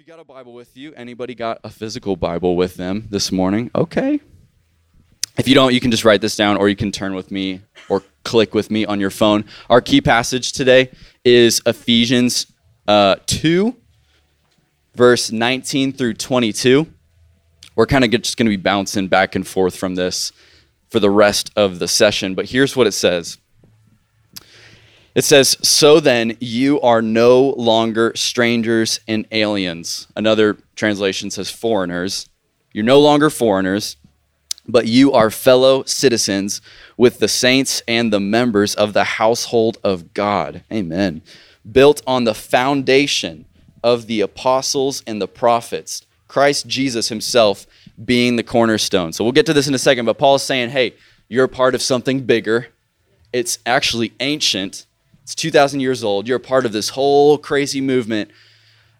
you got a Bible with you, anybody got a physical Bible with them this morning? Okay. If you don't, you can just write this down or you can turn with me or click with me on your phone. Our key passage today is Ephesians uh, 2, verse 19 through 22. We're kind of just going to be bouncing back and forth from this for the rest of the session, but here's what it says. It says, So then you are no longer strangers and aliens. Another translation says foreigners. You're no longer foreigners, but you are fellow citizens with the saints and the members of the household of God. Amen. Built on the foundation of the apostles and the prophets, Christ Jesus himself being the cornerstone. So we'll get to this in a second, but Paul is saying, hey, you're part of something bigger. It's actually ancient it's 2,000 years old. You're a part of this whole crazy movement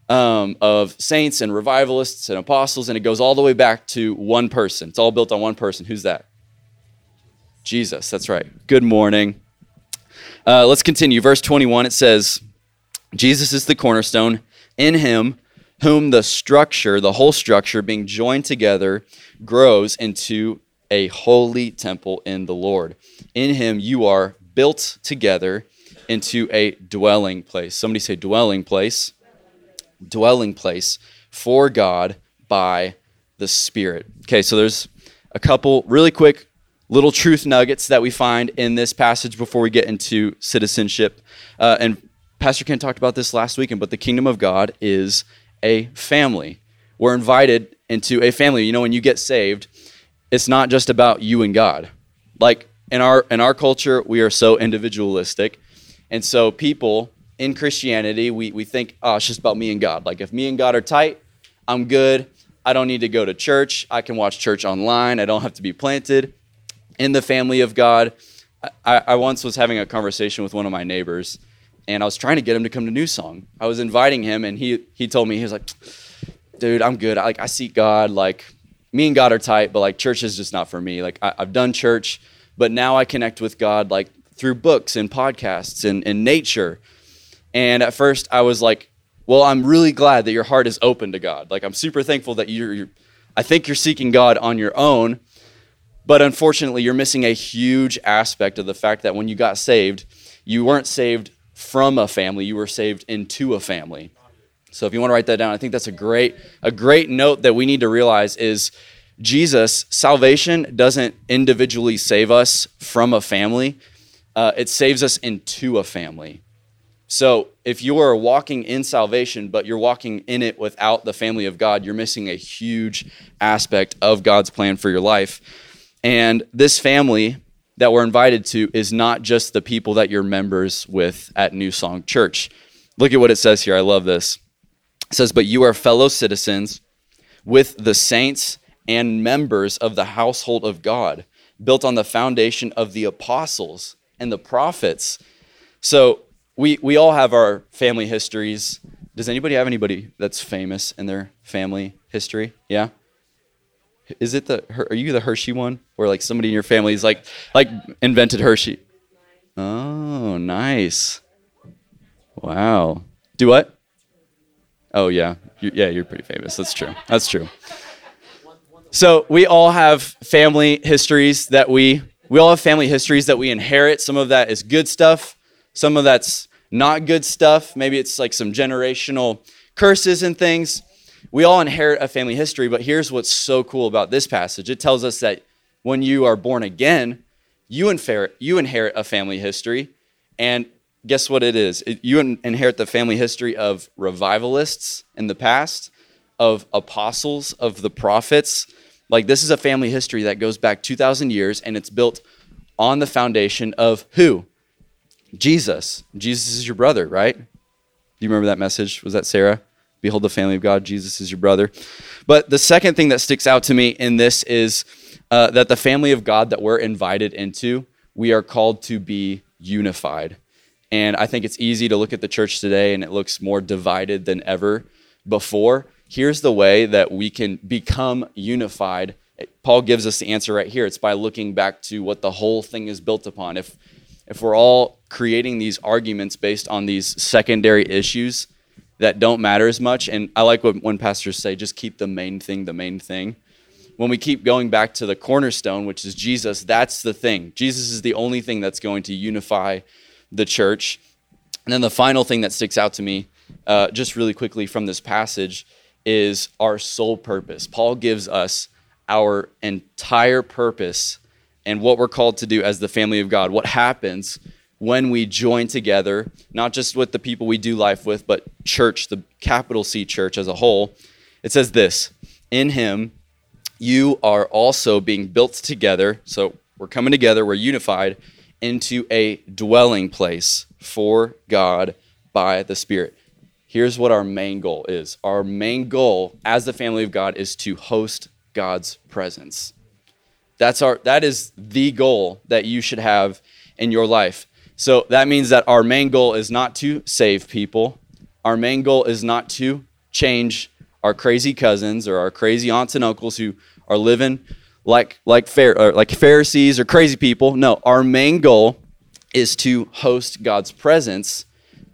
um, of saints and revivalists and apostles, and it goes all the way back to one person. It's all built on one person. Who's that? Jesus. That's right. Good morning. Uh, let's continue. Verse 21 it says, Jesus is the cornerstone. In him, whom the structure, the whole structure, being joined together, grows into a holy temple in the Lord. In him, you are built together into a dwelling place. Somebody say, dwelling place. Dwelling place for God by the Spirit. Okay, so there's a couple really quick little truth nuggets that we find in this passage before we get into citizenship. Uh, and Pastor Ken talked about this last weekend, but the kingdom of God is a family. We're invited into a family. You know, when you get saved, it's not just about you and God. Like in our in our culture, we are so individualistic and so people in Christianity, we, we think, oh, it's just about me and God. Like if me and God are tight, I'm good. I don't need to go to church. I can watch church online. I don't have to be planted in the family of God. I, I once was having a conversation with one of my neighbors, and I was trying to get him to come to New Song. I was inviting him, and he he told me he was like, "Dude, I'm good. I, like I seek God. Like me and God are tight, but like church is just not for me. Like I, I've done church, but now I connect with God like through books and podcasts and, and nature. And at first, I was like, well, I'm really glad that your heart is open to God. Like, I'm super thankful that you're, you're I think you're seeking God on your own. But unfortunately, you're missing a huge aspect of the fact that when you got saved, you weren't saved from a family, you were saved into a family. So if you want to write that down, I think that's a great a great note that we need to realize is Jesus salvation doesn't individually save us from a family uh, it saves us into a family. So if you are walking in salvation, but you're walking in it without the family of God, you're missing a huge aspect of God's plan for your life. And this family that we're invited to is not just the people that you're members with at New Song Church. Look at what it says here. I love this. It says, But you are fellow citizens with the saints and members of the household of God, built on the foundation of the apostles and the prophets. So we we all have our family histories. Does anybody have anybody that's famous in their family history? Yeah. Is it the are you the Hershey one, where like somebody in your family is like like invented Hershey? Oh, nice. Wow. Do what? Oh yeah, you, yeah, you're pretty famous. That's true. That's true. So we all have family histories that we we all have family histories that we inherit. Some of that is good stuff, some of that's not good stuff. Maybe it's like some generational curses and things. We all inherit a family history, but here's what's so cool about this passage it tells us that when you are born again, you inherit, you inherit a family history. And guess what it is? It, you inherit the family history of revivalists in the past, of apostles, of the prophets, like this is a family history that goes back 2,000 years and it's built on the foundation of who? Jesus. Jesus is your brother, right? Do you remember that message? Was that Sarah? Behold the family of God, Jesus is your brother. But the second thing that sticks out to me in this is uh, that the family of God that we're invited into, we are called to be unified. And I think it's easy to look at the church today and it looks more divided than ever before here's the way that we can become unified. Paul gives us the answer right here. It's by looking back to what the whole thing is built upon. If if we're all creating these arguments based on these secondary issues, that don't matter as much. And I like what when pastors say, just keep the main thing the main thing. When we keep going back to the cornerstone, which is Jesus, that's the thing. Jesus is the only thing that's going to unify the church. And then the final thing that sticks out to me, uh, just really quickly from this passage, is our sole purpose. Paul gives us our entire purpose and what we're called to do as the family of God. What happens when we join together, not just with the people we do life with, but church, the capital C church as a whole. It says this In him, you are also being built together. So we're coming together, we're unified into a dwelling place for God by the Spirit. Here's what our main goal is our main goal as the family of God is to host God's presence. That's our that is the goal that you should have in your life. So that means that our main goal is not to save people. Our main goal is not to change our crazy cousins or our crazy aunts and uncles who are living like like or like Pharisees or crazy people. No, our main goal is to host God's presence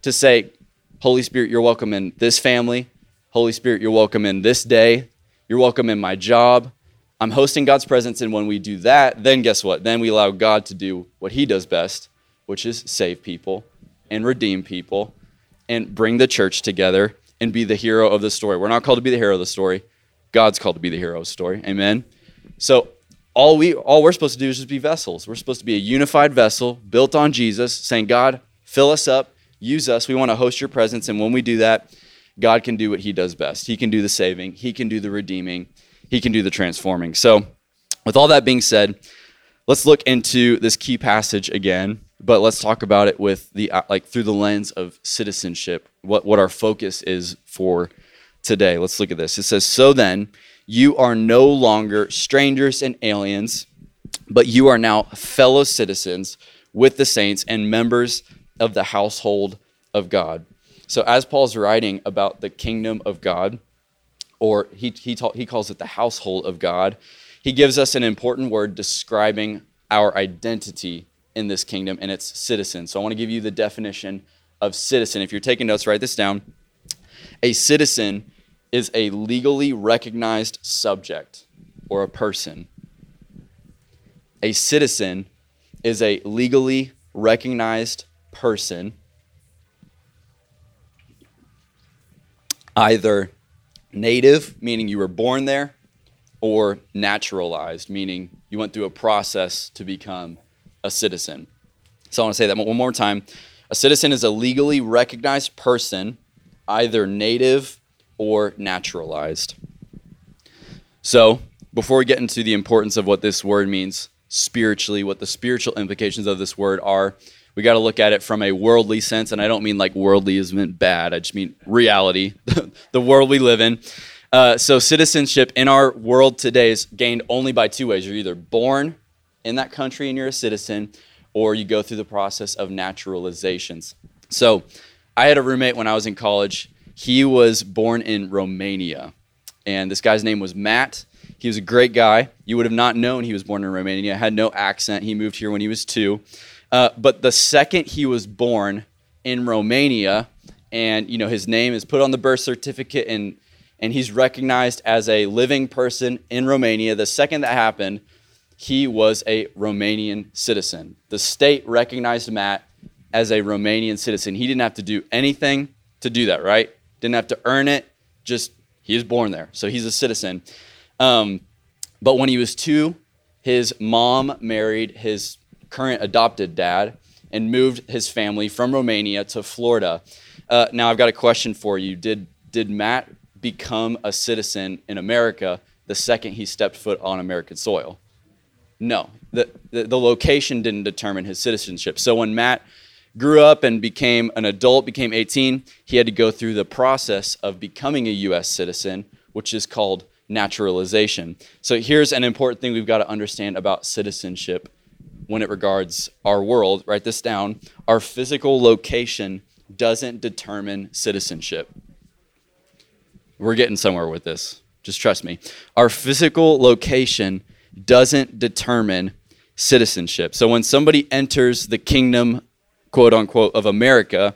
to say, Holy Spirit, you're welcome in this family. Holy Spirit, you're welcome in this day. You're welcome in my job. I'm hosting God's presence. And when we do that, then guess what? Then we allow God to do what he does best, which is save people and redeem people and bring the church together and be the hero of the story. We're not called to be the hero of the story. God's called to be the hero of the story. Amen. So all we all we're supposed to do is just be vessels. We're supposed to be a unified vessel built on Jesus, saying, God, fill us up, use us. We want to host your presence. And when we do that, God can do what he does best. He can do the saving, he can do the redeeming, he can do the transforming. So, with all that being said, let's look into this key passage again, but let's talk about it with the uh, like through the lens of citizenship, what what our focus is for today. Let's look at this. It says, "So then, you are no longer strangers and aliens, but you are now fellow citizens with the saints and members of the household of God. So, as Paul's writing about the kingdom of God, or he, he, ta- he calls it the household of God, he gives us an important word describing our identity in this kingdom and its citizens. So, I want to give you the definition of citizen. If you're taking notes, write this down. A citizen is a legally recognized subject or a person. A citizen is a legally recognized person, either native, meaning you were born there, or naturalized, meaning you went through a process to become a citizen. So I want to say that one more time. A citizen is a legally recognized person, either native or naturalized. So, before we get into the importance of what this word means spiritually, what the spiritual implications of this word are, we got to look at it from a worldly sense. And I don't mean like worldly is meant bad, I just mean reality, the world we live in. Uh, so, citizenship in our world today is gained only by two ways. You're either born in that country and you're a citizen, or you go through the process of naturalizations. So, I had a roommate when I was in college. He was born in Romania, and this guy's name was Matt. He was a great guy. You would have not known he was born in Romania. Had no accent. He moved here when he was two. Uh, but the second he was born in Romania, and you know his name is put on the birth certificate, and and he's recognized as a living person in Romania. The second that happened, he was a Romanian citizen. The state recognized Matt as a Romanian citizen. He didn't have to do anything to do that, right? didn't have to earn it. Just he was born there, so he's a citizen. Um, but when he was two, his mom married his current adopted dad and moved his family from Romania to Florida. Uh, now I've got a question for you. Did did Matt become a citizen in America the second he stepped foot on American soil? No. The, the, the location didn't determine his citizenship. So when Matt grew up and became an adult, became 18, he had to go through the process of becoming a U.S. citizen, which is called naturalization. So here's an important thing we've got to understand about citizenship when it regards our world. Write this down. Our physical location doesn't determine citizenship. We're getting somewhere with this. Just trust me. Our physical location doesn't determine citizenship. So when somebody enters the kingdom quote unquote, of America,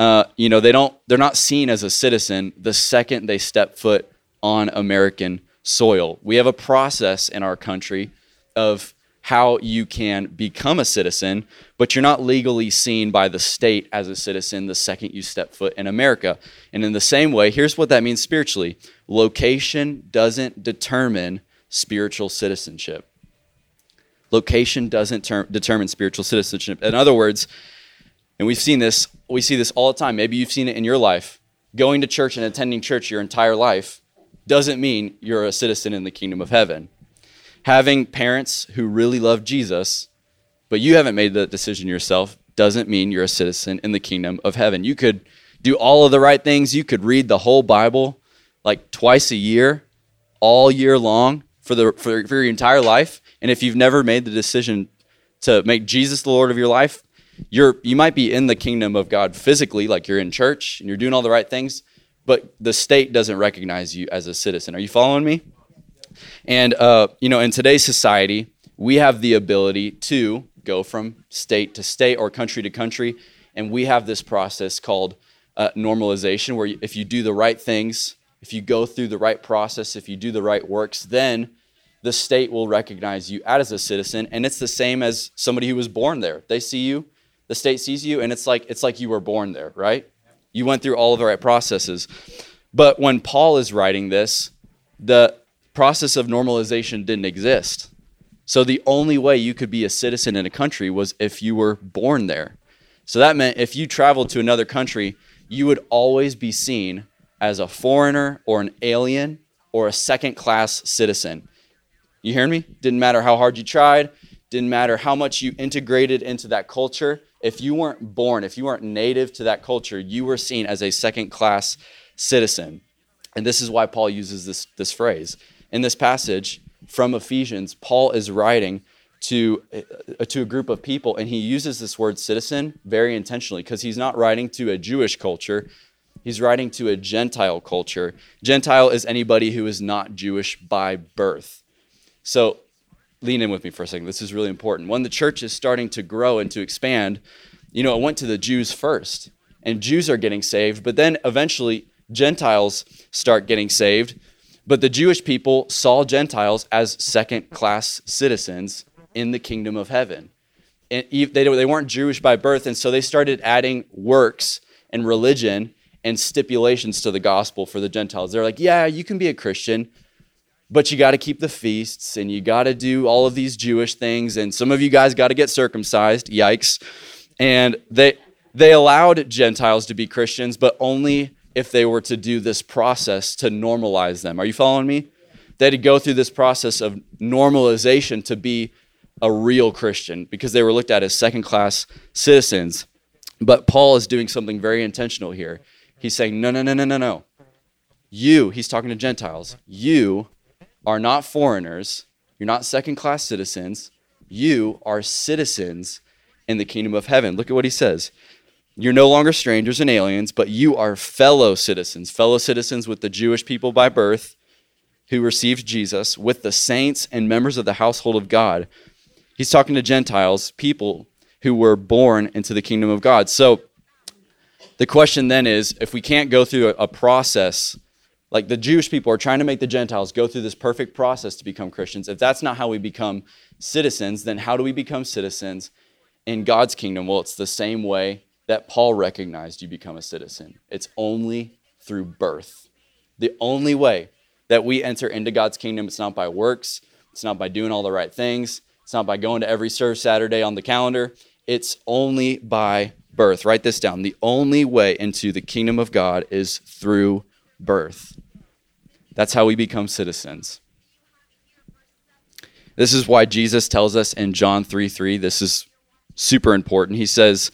uh, you know, they don't, they're not seen as a citizen the second they step foot on American soil. We have a process in our country of how you can become a citizen, but you're not legally seen by the state as a citizen the second you step foot in America. And in the same way, here's what that means spiritually location doesn't determine spiritual citizenship. Location doesn't ter- determine spiritual citizenship. In other words, and we've seen this, we see this all the time. Maybe you've seen it in your life. Going to church and attending church your entire life doesn't mean you're a citizen in the kingdom of heaven having parents who really love Jesus, but you haven't made the decision yourself, doesn't mean you're a citizen in the kingdom of heaven. You could do all of the right things. You could read the whole Bible like twice a year, all year long for, the, for, for your entire life. And if you've never made the decision to make Jesus the Lord of your life, you're, you might be in the kingdom of God physically, like you're in church and you're doing all the right things, but the state doesn't recognize you as a citizen. Are you following me? And, uh, you know, in today's society, we have the ability to go from state to state or country to country. And we have this process called uh, normalization, where if you do the right things, if you go through the right process, if you do the right works, then the state will recognize you as a citizen. And it's the same as somebody who was born there. They see you, the state sees you, and it's like it's like you were born there, right? You went through all of the right processes. But when Paul is writing this, the process of normalization didn't exist. So the only way you could be a citizen in a country was if you were born there. So that meant if you traveled to another country, you would always be seen as a foreigner or an alien or a second class citizen. You hear me? Didn't matter how hard you tried, didn't matter how much you integrated into that culture. If you weren't born, if you weren't native to that culture, you were seen as a second class citizen. And this is why Paul uses this, this phrase in this passage from Ephesians, Paul is writing to, uh, to a group of people, and he uses this word citizen very intentionally because he's not writing to a Jewish culture. He's writing to a Gentile culture. Gentile is anybody who is not Jewish by birth. So lean in with me for a second. This is really important. When the church is starting to grow and to expand, you know, it went to the Jews first, and Jews are getting saved, but then eventually Gentiles start getting saved. But the Jewish people saw Gentiles as second class citizens in the kingdom of heaven. And they, they weren't Jewish by birth, and so they started adding works and religion and stipulations to the gospel for the Gentiles. They're like, yeah, you can be a Christian, but you got to keep the feasts and you got to do all of these Jewish things, and some of you guys got to get circumcised. Yikes. And they, they allowed Gentiles to be Christians, but only if they were to do this process to normalize them. Are you following me? They had to go through this process of normalization to be a real Christian because they were looked at as second class citizens. But Paul is doing something very intentional here. He's saying, no, no, no, no, no, no. You, he's talking to Gentiles, you are not foreigners. You're not second class citizens. You are citizens in the kingdom of heaven. Look at what he says. You're no longer strangers and aliens, but you are fellow citizens, fellow citizens with the Jewish people by birth who received Jesus, with the saints and members of the household of God. He's talking to Gentiles, people who were born into the kingdom of God. So the question then is if we can't go through a, process, like the Jewish people are trying to make the Gentiles go through this perfect process to become Christians, if that's not how we become citizens, then how do we become citizens in God's kingdom? Well, it's the same way that Paul recognized you become a citizen. It's only through birth. The only way that we enter into God's kingdom, it's not by works, it's not by doing all the right things, it's not by going to every serve Saturday on the calendar. It's only by birth. Write this down. The only way into the kingdom of God is through birth. That's how we become citizens. This is why Jesus tells us in John 3 3, this is super important. He says,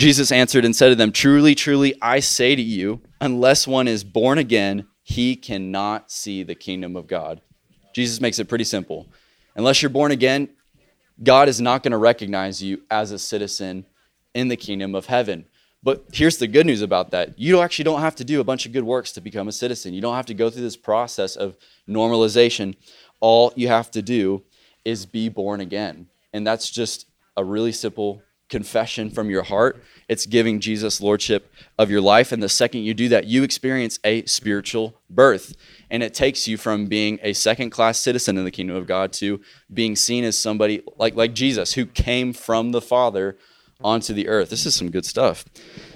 Jesus answered and said to them, Truly, truly, I say to you, unless one is born again, he cannot see the kingdom of God. Jesus makes it pretty simple. Unless you're born again, God is not going to recognize you as a citizen in the kingdom of heaven. But here's the good news about that. You actually don't have to do a bunch of good works to become a citizen. You don't have to go through this process of normalization. All you have to do is be born again. And that's just a really simple confession from your heart. It's giving Jesus lordship of your life. And the second you do that, you experience a spiritual birth. And it takes you from being a second class citizen in the kingdom of God to being seen as somebody like, like Jesus who came from the Father onto the earth. This is some good stuff.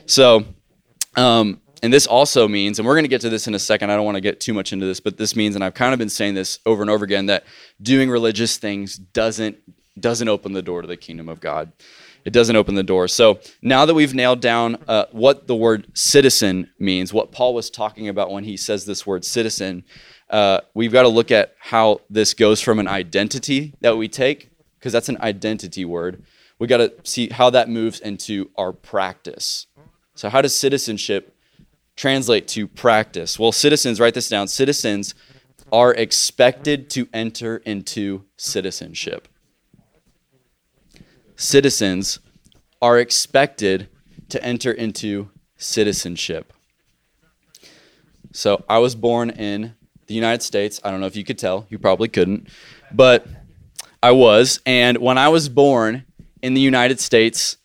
So, um, and this also means, and we're going to get to this in a second. I don't want to get too much into this, but this means, and I've kind of been saying this over and over again, that doing religious things doesn't doesn't open the door to the kingdom of God. It doesn't open the door. So now that we've nailed down uh, what the word citizen means, what Paul was talking about when he says this word citizen, uh, we've got to look at how this goes from an identity that we take, because that's an identity word. We've got to see how that moves into our practice. So, how does citizenship translate to practice? Well, citizens, write this down. Citizens are expected to enter into citizenship. Citizens are expected to enter into citizenship. So, I was born in the United States. I don't know if you could tell, you probably couldn't, but I was. And when I was born in the United States,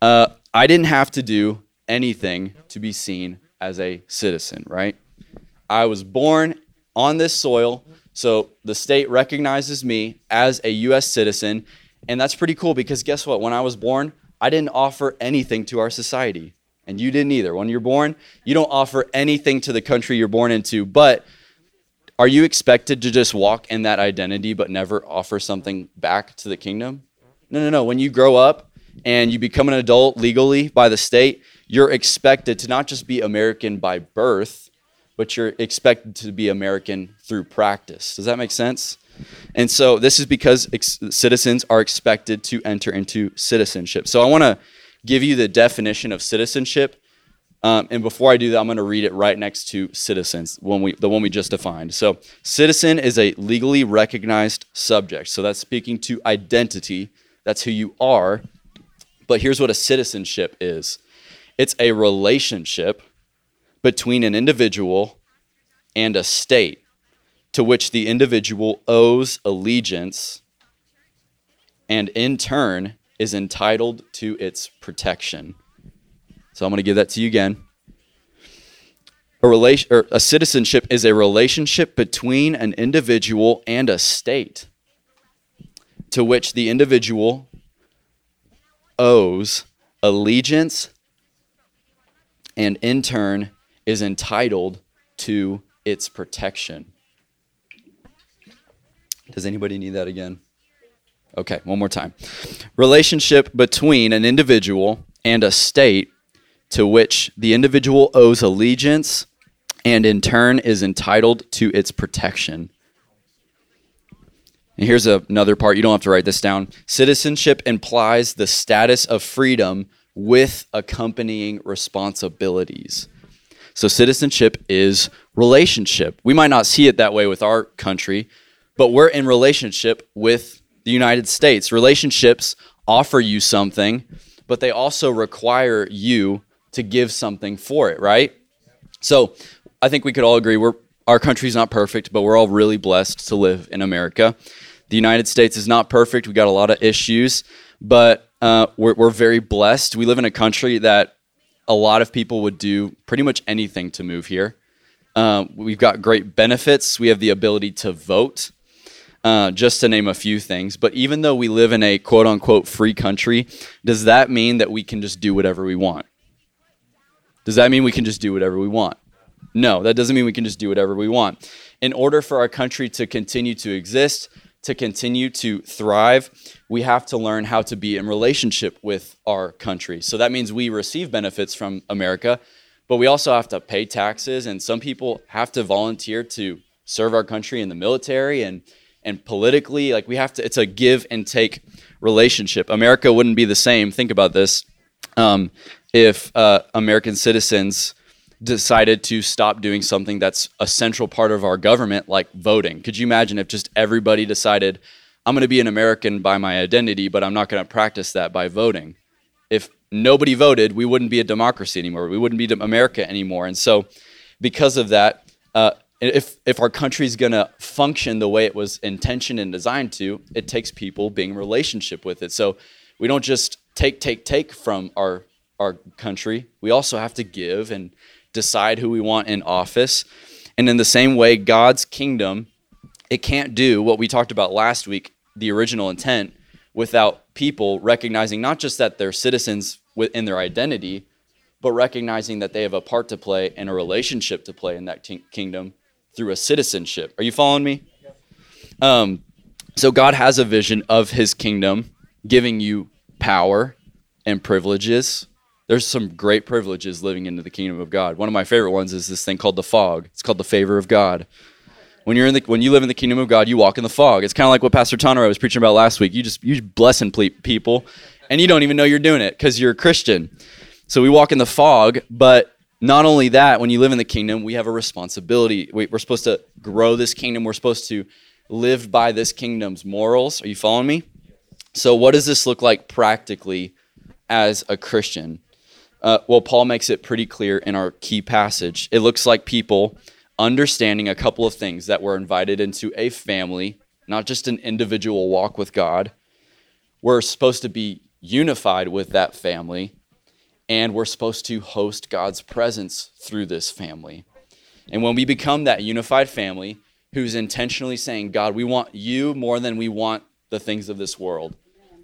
uh, I didn't have to do anything to be seen as a citizen, right? I was born on this soil, so the state recognizes me as a U.S. citizen, and that's pretty cool because guess what? When I was born, I didn't offer anything to our society, and you didn't either. When you're born, you don't offer anything to the country you're born into, but are you expected to just walk in that identity but never offer something back to the kingdom? No, no, no. When you grow up and you become an adult legally by the state, you're expected to not just be American by birth, but you're expected to be American through practice. Does that make sense? And so this is because ex- citizens are expected to enter into citizenship. So I want to give you the definition of citizenship. Um, and before I do that, I'm going to read it right next to citizens, when we, the one we just defined. So, citizen is a legally recognized subject. So, that's speaking to identity. That's who you are. But here's what a citizenship is it's a relationship between an individual and a state to which the individual owes allegiance and in turn is entitled to its protection. So I'm going to give that to you again. A relation or a citizenship is a relationship between an individual and a state to which the individual owes allegiance and in turn is entitled to its protection. Does anybody need that again? Okay, one more time. Relationship between an individual and a state to which the individual owes allegiance and in turn is entitled to its protection. And here's another part, you don't have to write this down. Citizenship implies the status of freedom with accompanying responsibilities. So, citizenship is relationship. We might not see it that way with our country, but we're in relationship with the United States. Relationships offer you something, but they also require you to give something for it, right? So, I think we could all agree we're our country's not perfect, but we're all really blessed to live in America. The United States is not perfect. We got a lot of issues, but uh, we're, we're very blessed. We live in a country that a lot of people would do pretty much anything to move here. Um, we've got great benefits. We have the ability to vote, uh, just to name a few things. But even though we live in a quote unquote free country, does that mean that we can just do whatever we want? Does that mean we can just do whatever we want? No, that doesn't mean we can just do whatever we want. In order for our country to continue to exist, to continue to thrive, we have to learn how to be in relationship with our country. So that means we receive benefits from America, but we also have to pay taxes, and some people have to volunteer to serve our country in the military and and politically like we have to it's a give and take relationship america wouldn't be the same think about this um, if uh, american citizens decided to stop doing something that's a central part of our government, like voting. Could you imagine if just everybody decided, I'm going to be an American by my identity, but I'm not going to practice that by voting? If nobody voted, we wouldn't be a democracy anymore. We wouldn't be America anymore. And so, because of that, uh, if if our country is going to function the way it was intentioned and designed to, it takes people being in relationship with it. So we don't just take, take, take from our, our country. We also have to give and decide who we want in office. And in the same way, God's kingdom, it can't do what we talked about last week, the original intent, without people recognizing not just that they're citizens within their identity, but recognizing that they have a part to play and a relationship to play in that kingdom through a citizenship. Are you following me? Um, so God has a vision of his kingdom giving you power and privileges. There's some great privileges living into the kingdom of God. One of my favorite ones is this thing called the fog. It's called the favor of God. When you're in the when you live in the kingdom of God, you walk in the fog. It's kind of like what Pastor Tonderai was preaching about last week. You just you blessing people, and you don't even know you're doing it because you're a Christian. So we walk in the fog, but not only that, when you live in the kingdom, we have a responsibility. We're supposed to grow this kingdom. We're supposed to live by this kingdom's morals. Are you following me? So, what does this look like practically as a Christian? Uh, well, Paul makes it pretty clear in our key passage. It looks like people understanding a couple of things that we're invited into a family, not just an individual walk with God. We're supposed to be unified with that family, and we're supposed to host God's presence through this family. And when we become that unified family who's intentionally saying, God, we want you more than we want the things of this world.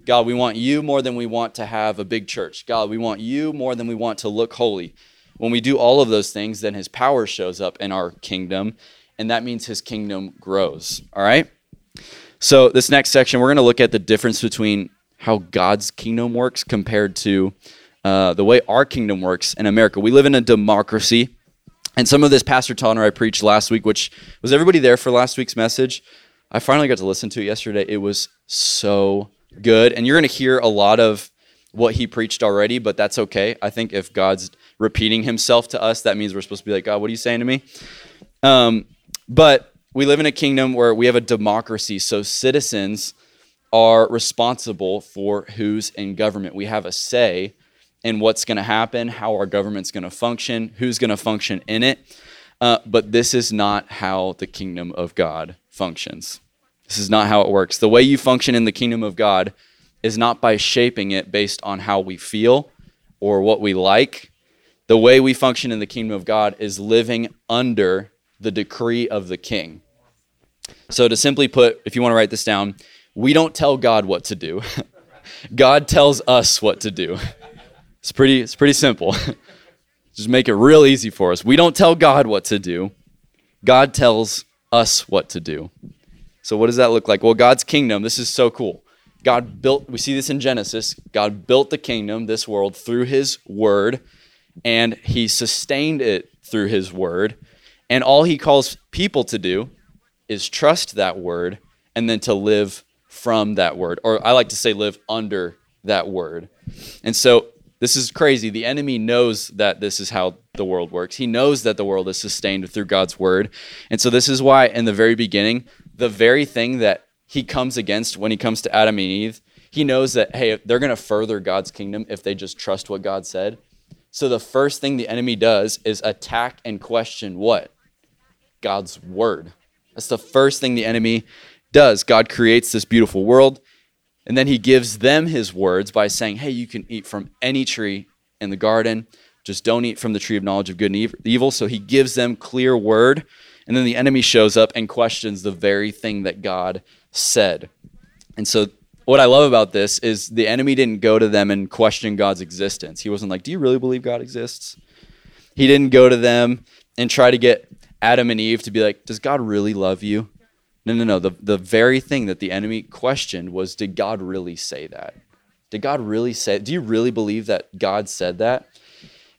God, we want you more than we want to have a big church. God, we want you more than we want to look holy. When we do all of those things, then his power shows up in our kingdom, and that means his kingdom grows. All right? So, this next section, we're going to look at the difference between how God's kingdom works compared to uh, the way our kingdom works in America. We live in a democracy. And some of this Pastor Tonderai preached last week, which was everybody there for last week's message? I finally got to listen to it yesterday. It was so good. And you're going to hear a lot of what he preached already, but that's okay. I think if God's repeating himself to us, that means we're supposed to be like, God, what are you saying to me? Um, but we live in a kingdom where we have a democracy. So citizens are responsible for who's in government. We have a say in what's going to happen, how our government's going to function, who's going to function in it. Uh, but this is not how the kingdom of God functions. This is not how it works. The way you function in the kingdom of God is not by shaping it based on how we feel or what we like. The way we function in the kingdom of God is living under the decree of the king. So, to simply put, if you want to write this down, we don't tell God what to do. God tells us what to do. It's pretty, it's pretty simple. Just make it real easy for us. We don't tell God what to do, God tells us what to do. So, what does that look like? Well, God's kingdom, this is so cool. God built, we see this in Genesis, God built the kingdom, this world, through his word, and he sustained it through his word. And all he calls people to do is trust that word and then to live from that word. Or I like to say, live under that word. And so this is crazy. The enemy knows that this is how the world works. He knows that the world is sustained through God's word. And so this is why, in the very beginning, the very thing that he comes against when he comes to Adam and Eve, he knows that, hey, they're going to further God's kingdom if they just trust what God said. So the first thing the enemy does is attack and question what? God's word. That's the first thing the enemy does. God creates this beautiful world, and then he gives them his words by saying, hey, you can eat from any tree in the garden. Just don't eat from the tree of knowledge of good and evil. So he gives them clear word and then the enemy shows up and questions the very thing that God said. And so, what I love about this is the enemy didn't go to them and question God's existence. He wasn't like, Do you really believe God exists? He didn't go to them and try to get Adam and Eve to be like, Does God really love you? No, no, no. The, the very thing that the enemy questioned was, Did God really say that? Did God really say, do you really believe that God said that?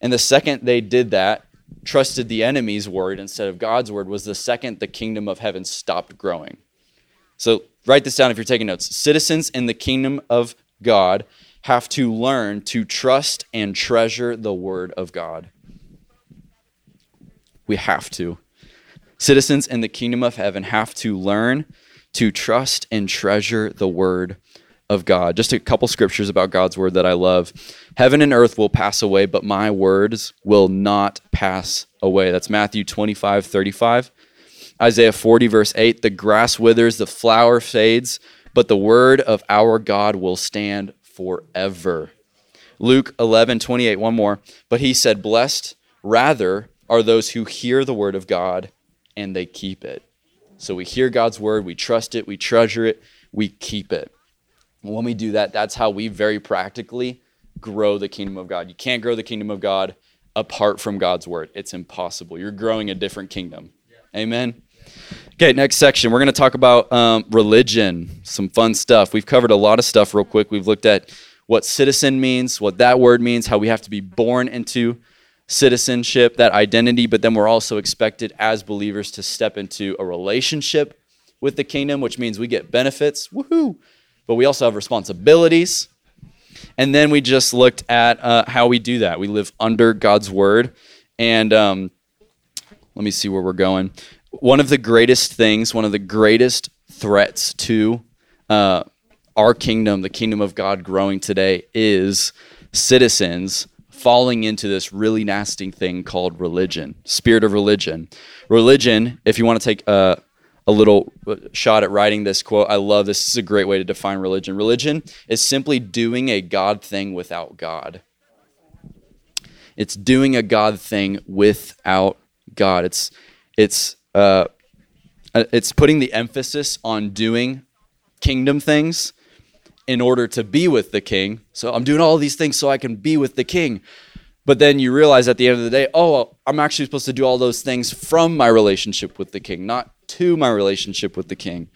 And the second they did that, trusted the enemy's word instead of God's word was the second the kingdom of heaven stopped growing. So write this down if you're taking notes. Citizens in the kingdom of God have to learn to trust and treasure the word of God. We have to. Citizens in the kingdom of heaven have to learn to trust and treasure the word of God. Just a couple scriptures about God's word that I love. Heaven and earth will pass away, but my words will not pass away. That's Matthew 25, 35. Isaiah 40, verse 8 The grass withers, the flower fades, but the word of our God will stand forever. Luke 11, 28, one more. But he said, Blessed rather are those who hear the word of God and they keep it. So we hear God's word, we trust it, we treasure it, we keep it. When we do that, that's how we very practically grow the kingdom of God. You can't grow the kingdom of God apart from God's word. It's impossible. You're growing a different kingdom. Yeah. Amen. Okay, next section. We're going to talk about um, religion, some fun stuff. We've covered a lot of stuff real quick. We've looked at what citizen means, what that word means, how we have to be born into citizenship, that identity, but then we're also expected as believers to step into a relationship with the kingdom, which means we get benefits. Woohoo! But we also have responsibilities. And then we just looked at uh, how we do that. We live under God's word. And um, let me see where we're going. One of the greatest things, one of the greatest threats to uh, our kingdom, the kingdom of God growing today, is citizens falling into this really nasty thing called religion, spirit of religion. Religion, if you want to take a, a little shot at writing this quote, I love this. This is a great way to define religion. Religion is simply doing a God thing without God. It's doing a God thing without God. It's it's uh, it's putting the emphasis on doing kingdom things in order to be with the king. So I'm doing all these things so I can be with the king. But then you realize at the end of the day, oh, I'm actually supposed to do all those things from my relationship with the king, not to my relationship with the king.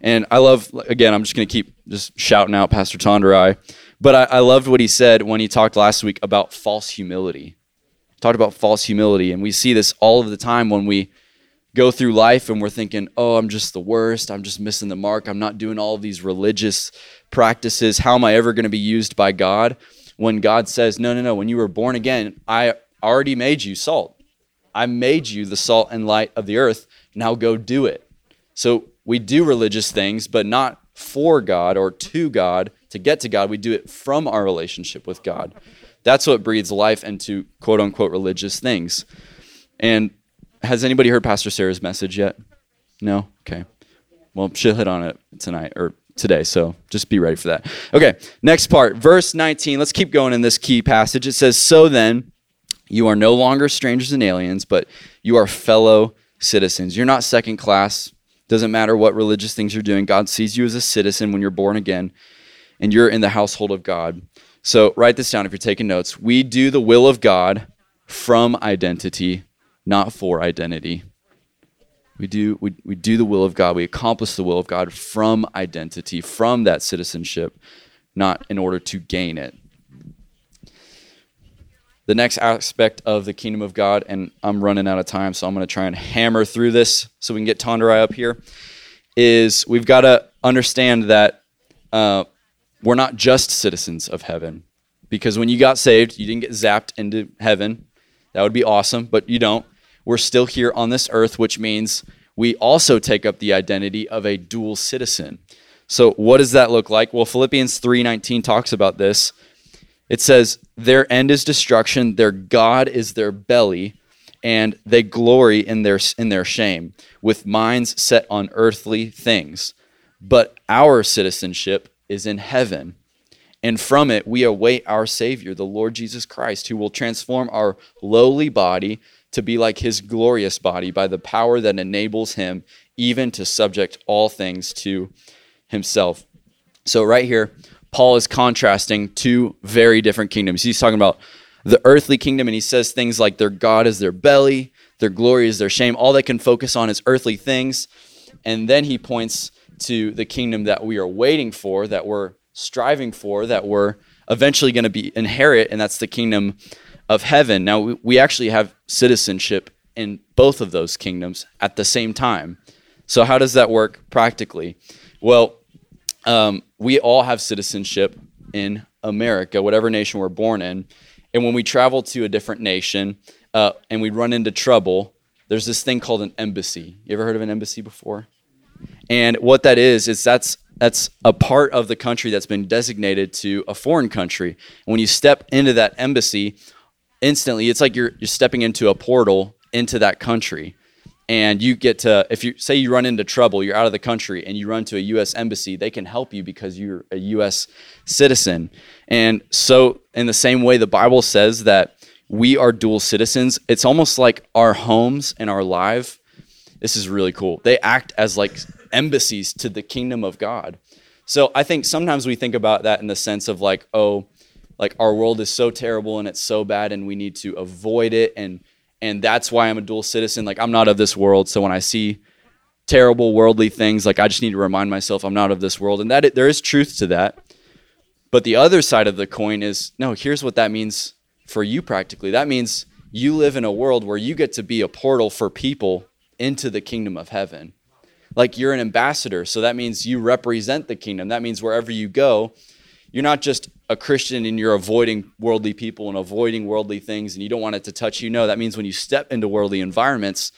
And I love, again, I'm just going to keep just shouting out Pastor Tonderai. But I, I loved what he said when he talked last week about false humility. Talked about false humility. And we see this all of the time when we go through life and we're thinking, oh, I'm just the worst. I'm just missing the mark. I'm not doing all these religious practices. How am I ever going to be used by God? When God says, no, no, no, when you were born again, I already made you salt. I made you the salt and light of the earth. Now go do it. So we do religious things, but not for God or to God to get to God. We do it from our relationship with God. That's what breathes life into quote unquote religious things. And has anybody heard Pastor Sarah's message yet? No? Okay. Well, she'll hit on it tonight or today, so just be ready for that. Okay, next part, verse 19. Let's keep going in this key passage. It says, So then, you are no longer strangers and aliens, but you are fellow citizens. You're not second class. Doesn't matter what religious things you're doing. God sees you as a citizen when you're born again, and you're in the household of God. So write this down if you're taking notes. We do the will of God from identity, not for identity. We do, we, we do the will of God. We accomplish the will of God from identity, from that citizenship, not in order to gain it. The next aspect of the kingdom of God, and I'm running out of time, so I'm going to try and hammer through this so we can get Tonderai up here, is we've got to understand that uh, we're not just citizens of heaven. Because when you got saved, you didn't get zapped into heaven. That would be awesome, but you don't we're still here on this earth, which means we also take up the identity of a dual citizen. So what does that look like? Well, Philippians 3:19 talks about this. It says, "Their end is destruction, their god is their belly, and they glory in their in their shame, with minds set on earthly things. But our citizenship is in heaven." And from it, we await our Savior, the Lord Jesus Christ, who will transform our lowly body to be like his glorious body by the power that enables him even to subject all things to himself. So, right here, Paul is contrasting two very different kingdoms. He's talking about the earthly kingdom, and he says things like their God is their belly, their glory is their shame. All they can focus on is earthly things. And then he points to the kingdom that we are waiting for, that we're striving for, that we're eventually going to be inherit, and that's the kingdom of heaven. Now, we we actually have citizenship in both of those kingdoms at the same time. So, how does that work practically? Well, um, we all have citizenship in America, whatever nation we're born in. And when we travel to a different nation uh, and we run into trouble, there's this thing called an embassy. You ever heard of an embassy before? And what that is is that's that's a part of the country that's been designated to a foreign country. And when you step into that embassy, instantly it's like you're you're stepping into a portal into that country. And you get to if you say you run into trouble you're out of the country and you run to a US embassy they can help you because you're a US citizen. And so in the same way the bible says that we are dual citizens it's almost like our homes and our life this is really cool. They act as like embassies to the kingdom of God. So I think sometimes we think about that in the sense of like oh like our world is so terrible and it's so bad and we need to avoid it and and that's why I'm a dual citizen. Like I'm not of this world, so when I see terrible worldly things, like I just need to remind myself I'm not of this world, and that it, there is truth to that. But the other side of the coin is no. Here's what that means for you practically. That means you live in a world where you get to be a portal for people into the kingdom of heaven. Like you're an ambassador, so that means you represent the kingdom. That means wherever you go, you're not just a Christian and you're avoiding worldly people and avoiding worldly things and you don't want it to touch you. No, that means when you step into worldly environments,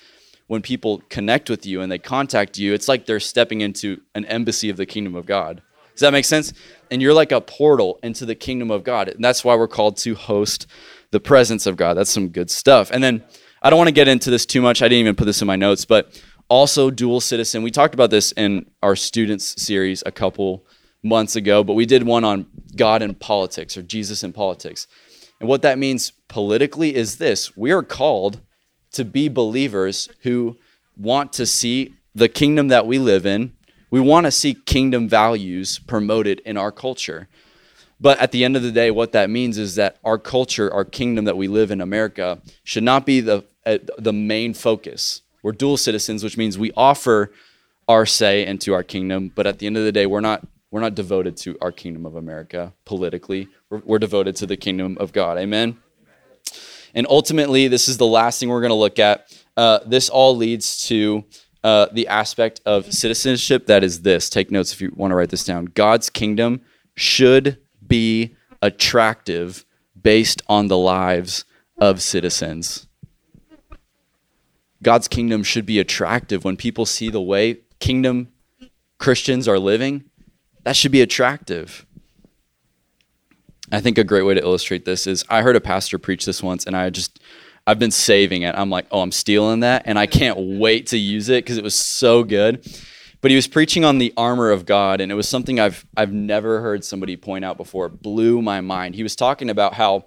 when people connect with you and they contact you, it's like they're stepping into an embassy of the kingdom of God. Does that make sense? And you're like a portal into the kingdom of God. And that's why we're called to host the presence of God. That's some good stuff. And then I don't want to get into this too much. I didn't even put this in my notes, but also dual citizen. We talked about this in our students series a couple months ago, but we did one on God and politics or Jesus and politics. And what that means politically is this we are called to be believers who want to see the kingdom that we live in. We want to see kingdom values promoted in our culture. But at the end of the day, what that means is that our culture, our kingdom that we live in America, should not be the, uh, the main focus. We're dual citizens, which means we offer our say into our kingdom, but at the end of the day, we're not we're not devoted to our kingdom of America politically. We're, we're devoted to the kingdom of God. Amen. And ultimately, this is the last thing we're going to look at. Uh, this all leads to uh, the aspect of citizenship that is this. Take notes if you want to write this down. God's kingdom should be attractive based on the lives of citizens. God's kingdom should be attractive when people see the way kingdom Christians are living that should be attractive. I think a great way to illustrate this is I heard a pastor preach this once and I just I've been saving it. I'm like, "Oh, I'm stealing that and I can't wait to use it because it was so good." But he was preaching on the armor of God and it was something I've I've never heard somebody point out before. It blew my mind. He was talking about how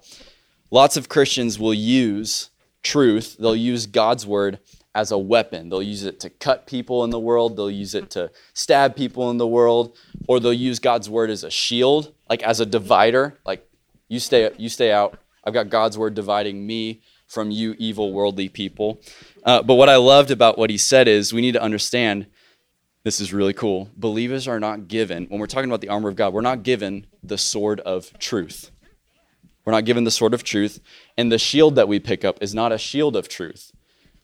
lots of Christians will use truth, they'll use God's word as a weapon. They'll use it to cut people in the world, they'll use it to stab people in the world, or they'll use God's word as a shield, like as a divider, like you stay you stay out. I've got God's word dividing me from you evil worldly people. Uh, but what I loved about what he said is we need to understand this is really cool. Believers are not given, when we're talking about the armor of God, we're not given the sword of truth. We're not given the sword of truth. And the shield that we pick up is not a shield of truth.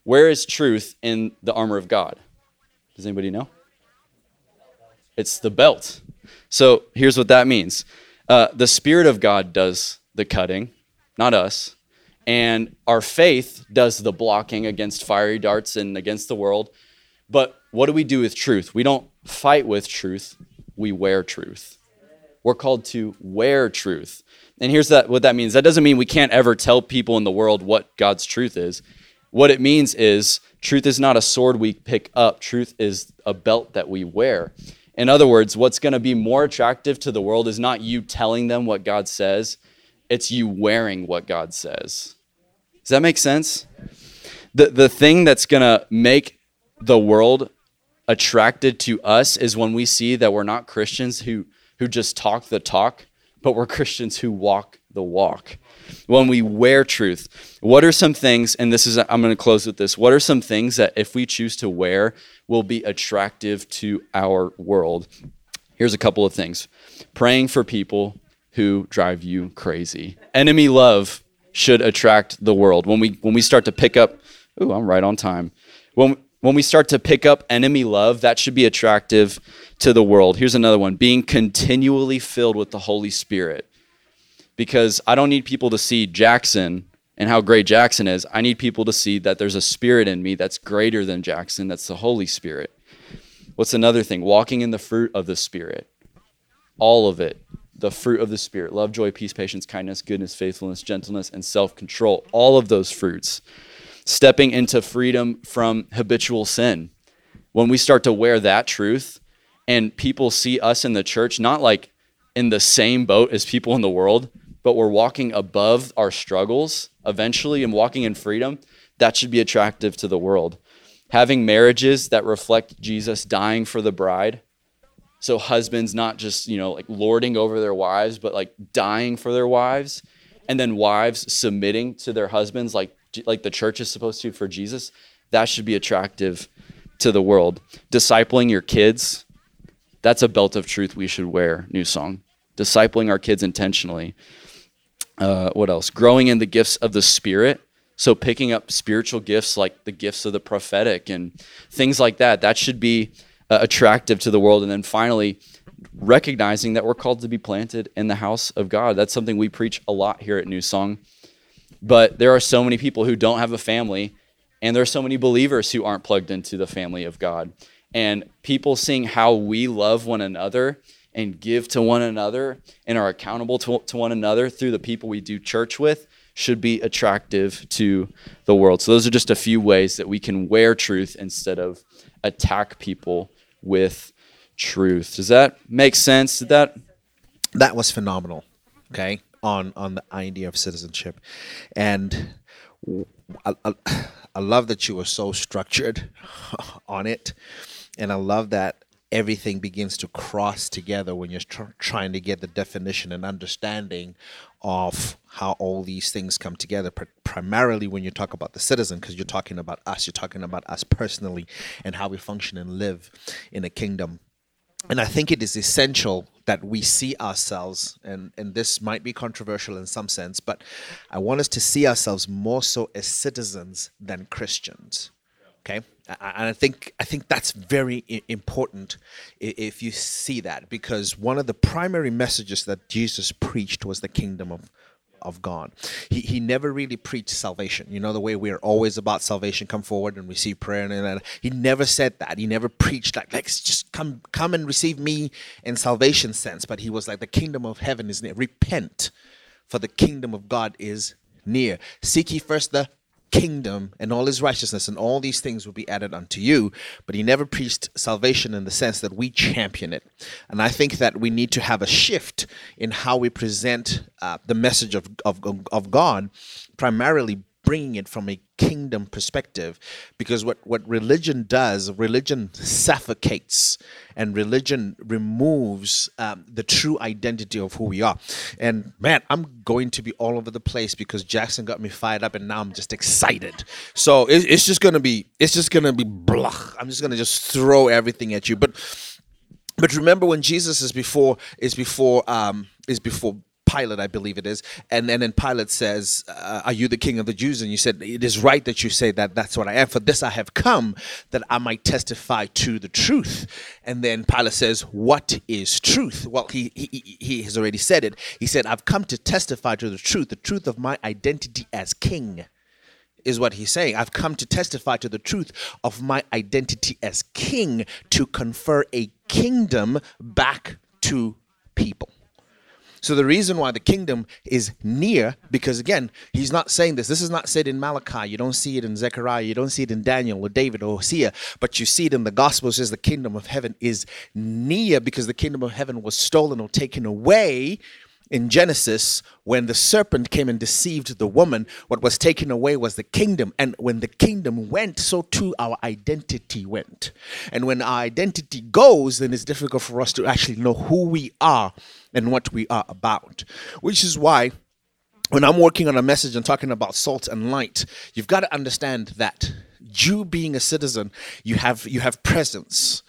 Where is truth in the armor of God? Does anybody know? It's the belt. So here's what that means uh, the Spirit of God does the cutting, not us. And our faith does the blocking against fiery darts and against the world. But what do we do with truth? We don't fight with truth, we wear truth. We're called to wear truth. And here's that, what that means that doesn't mean we can't ever tell people in the world what God's truth is. What it means is truth is not a sword we pick up, truth is a belt that we wear. In other words, what's going to be more attractive to the world is not you telling them what God says, it's you wearing what God says. Does that make sense? The, the thing that's going to make the world attracted to us is when we see that we're not Christians who, who just talk the talk, but we're Christians who walk the walk when we wear truth. What are some things, and this is, I'm going to close with this. What are some things that if we choose to wear will be attractive to our world? Here's a couple of things praying for people who drive you crazy. Enemy love should attract the world. When we, when we start to pick up, ooh, I'm right on time. When, when we start to pick up enemy love, that should be attractive to the world. Here's another one being continually filled with the Holy Spirit because I don't need people to see Jackson and how great Jackson is. I need people to see that there's a spirit in me that's greater than Jackson, that's the Holy Spirit. What's another thing? Walking in the fruit of the Spirit. All of it. The fruit of the Spirit love, joy, peace, patience, kindness, goodness, faithfulness, gentleness, and self control. All of those fruits. stepping into freedom from habitual sin. When we start to wear that truth and people see us in the church, not like in the same boat as people in the world, but we're walking above our struggles eventually and walking in freedom, that should be attractive to the world. Having marriages that reflect Jesus dying for the bride. So husbands not just, you know, like lording over their wives, but like dying for their wives. And then wives submitting to their husbands like like the church is supposed to for Jesus. That should be attractive to the world. Discipling your kids, that's a belt of truth we should wear, new song. Discipling our kids intentionally. Uh, what else? Growing in the gifts of the Spirit. So picking up spiritual gifts like the gifts of the prophetic and things like that, that should be uh, attractive to the world. And then finally, recognizing that we're called to be planted in the house of God. That's something we preach a lot here at New Song. But there are so many people who don't have a family, and there are so many believers who aren't plugged into the family of God. And people seeing how we love one another and give to one another and are accountable to, to one another through the people we do church with should be attractive to the world. So, those are just a few ways that we can wear truth instead of attack people with truth. Does that make sense? Did that? That was phenomenal. Okay. On, on the idea of citizenship. And I, I, I love that you were so structured on it. And I love that everything begins to cross together when you're tr- trying to get the definition and understanding of how all these things come together pr- primarily when you talk about the citizen because you're talking about us you're talking about us personally and how we function and live in a kingdom. And i think it is essential that we see ourselves and and this might be controversial in some sense but i want us to see ourselves more so as citizens than christians okay and I think I think that's very important if you see that because one of the primary messages that Jesus preached was the kingdom of of God. He, he never really preached salvation. You know, the way we're always about salvation, come forward and receive prayer. And, and he never said that. He never preached like, like, just come, come and receive me in salvation sense. But he was like, the kingdom of heaven is near. Repent, for the kingdom of God is near. Seek ye first the kingdom and all his righteousness and all these things will be added unto you. But he never preached salvation in the sense that we champion it. And i think that we need to have a shift in how we present uh, the message of, of, of god primarily bringing it from a kingdom perspective because what, what religion does religion suffocates and religion removes um, the true identity of who we are. And man i'm going to be all over the place because jackson got me fired up and now i'm just excited. So it, it's just gonna be it's just gonna be blah. I'm just gonna just throw everything at you. But but remember when jesus is before is before um is before Pilate, I believe it is, and, and then Pilate says, uh, "Are you the king of the Jews?" And you said, "It is right that you say that. That's what I am. For this I have come, that I might testify to the truth." And then Pilate says, "What is truth?" Well, he he he has already said it. He said, "I've come to testify to the truth, the truth of my identity as king." Is what he's saying. I've come to testify to the truth of my identity as king to confer a kingdom back to people. So the reason why the kingdom is near, because again, he's not saying this. This is not said in Malachi. You don't see it in Zechariah. You don't see it in Daniel or David or Hosea, but you see it in the gospel. It says the kingdom of heaven is near because the kingdom of heaven was stolen or taken away in Genesis, when the serpent came and deceived the woman, what was taken away was the kingdom. And when the kingdom went, so too our identity went. And when our identity goes, then it's difficult for us to actually know who we are and what we are about. Which is why when I'm working on a message and talking about salt and light, you've got to understand that you being a citizen, you have you have presence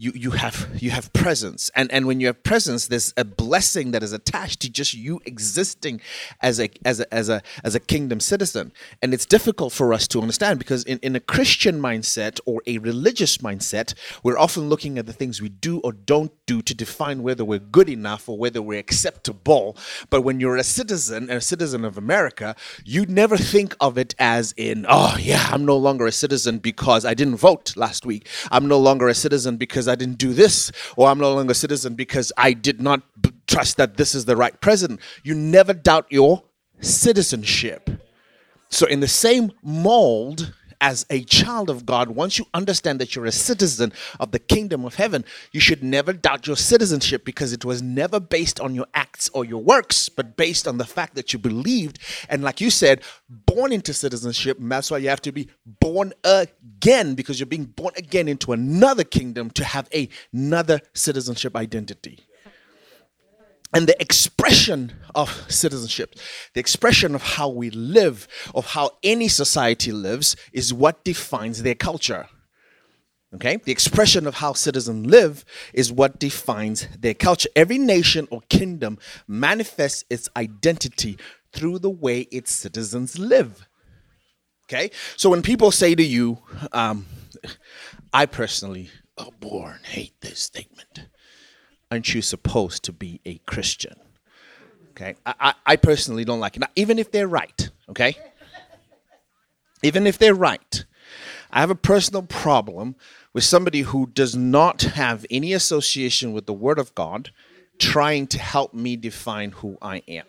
you you have you have presence. And and when you have presence there's a blessing that is attached to just you existing as a as a as a as a kingdom citizen. And it's difficult for us to understand because in, in a christian mindset or a religious mindset we're often looking at the things we do or don't do to define whether we're good enough or whether we're acceptable. But when you're a citizen a citizen of america you never think of it as in oh yeah i'm no longer a citizen because i didn't vote last week. I'm no longer a citizen because I didn't do this, or I'm no longer a citizen because I did not b- trust that this is the right president. You never doubt your citizenship. So, in the same mold as a child of God, once you understand that you're a citizen of the kingdom of heaven, you should never doubt your citizenship because it was never based on your acts or your works, but based on the fact that you believed. And like you said, born into citizenship, that's why you have to be born again because you're being born again into another kingdom to have a, another citizenship identity and the expression of citizenship, the expression of how we live, of how any society lives, is what defines their culture. Okay? The expression of how citizens live is what defines their culture. Every nation or kingdom manifests its identity through the way its citizens live. Okay? So when people say to you, um, I personally abhor and hate this statement aren't you supposed to be a Christian? Okay, I, I, I personally don't like it. Now, even if they're right, okay, even if they're right, I have a personal problem with somebody who does not have any association with the Word of God trying to help me define who I am.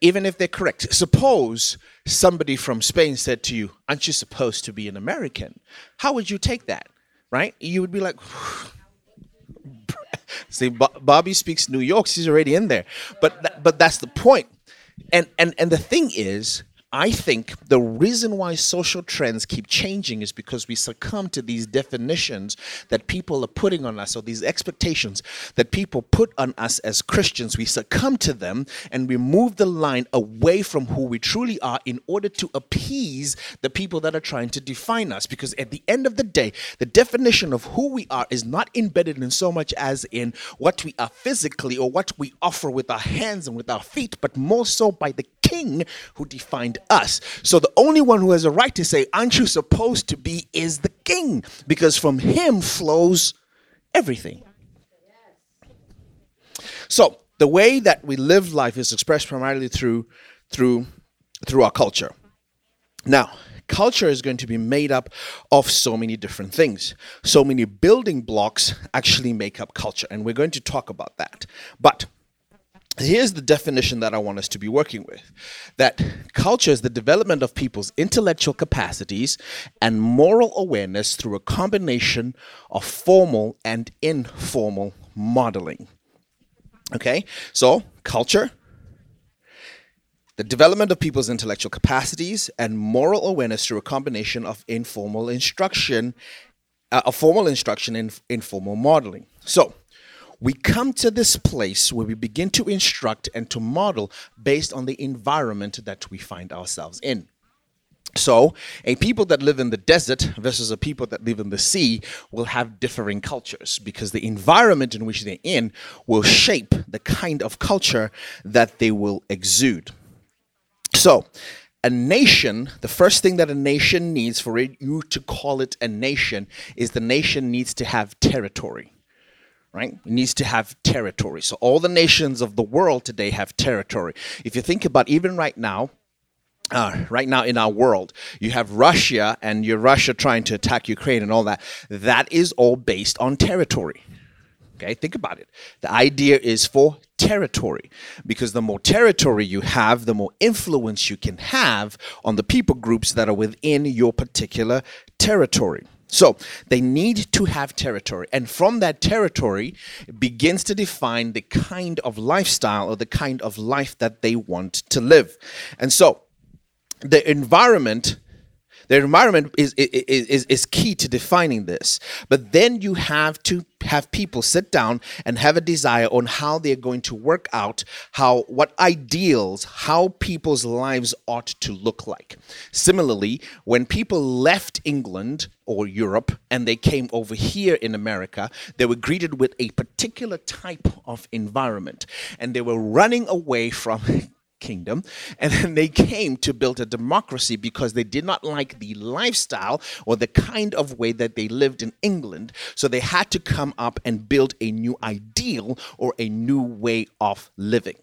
even if they're correct. Suppose somebody from Spain said to you, Aren't you supposed to be an American? How would you take that? Right? You would be like, See, Bobby speaks New York. She's already in there. But th- but that's the point. And and and the thing is, I think the reason why social trends keep changing is because we succumb to these definitions that people are putting on us, or these expectations that people put on us as Christians. We succumb to them and we move the line away from who we truly are in order to appease the people that are trying to define us. Because at the end of the day, the definition of who we are is not embedded in so much as in what we are physically or what we offer with our hands and with our feet, but more so by the king who defined us. So the only one who has a right to say, aren't you supposed to be, is the king, because from him flows everything. So the way that we live life is expressed primarily through through through our culture. Now, culture is going to be made up of so many different things. So many building blocks actually make up culture, and we're going to talk about that. But here's the definition that I want us to be working with that culture is the development of people's intellectual capacities and moral awareness through a combination of formal and informal modeling. Okay, so culture. The development of people's intellectual capacities and moral awareness through a combination of informal instruction, uh, a formal instruction and informal modeling. So, we come to this place where we begin to instruct and to model based on the environment that we find ourselves in. So, a people that live in the desert versus a people that live in the sea will have differing cultures because the environment in which they're in will shape the kind of culture that they will exude. So, a nation, the first thing that a nation needs for you to call it a nation is the nation needs to have territory right? It needs to have territory. So all the nations of the world today have territory. If you think about even right now, uh, right now in our world, you have Russia and you're Russia trying to attack Ukraine and all that. That is all based on territory. Okay, think about it. The idea is for territory because the more territory you have, the more influence you can have on the people groups that are within your particular territory. So they need to have territory. And from that territory begins to define the kind of lifestyle or the kind of life that they want to live. And so the environment the environment is, is, is, is key to defining this. But then you have to have people sit down and have a desire on how they're going to work out how what ideals how people's lives ought to look like similarly when people left england or europe and they came over here in america they were greeted with a particular type of environment and they were running away from kingdom. And then they came to build a democracy because they did not like the lifestyle or the kind of way that they lived in England. So they had to come up and build a new ideal or a new way of living.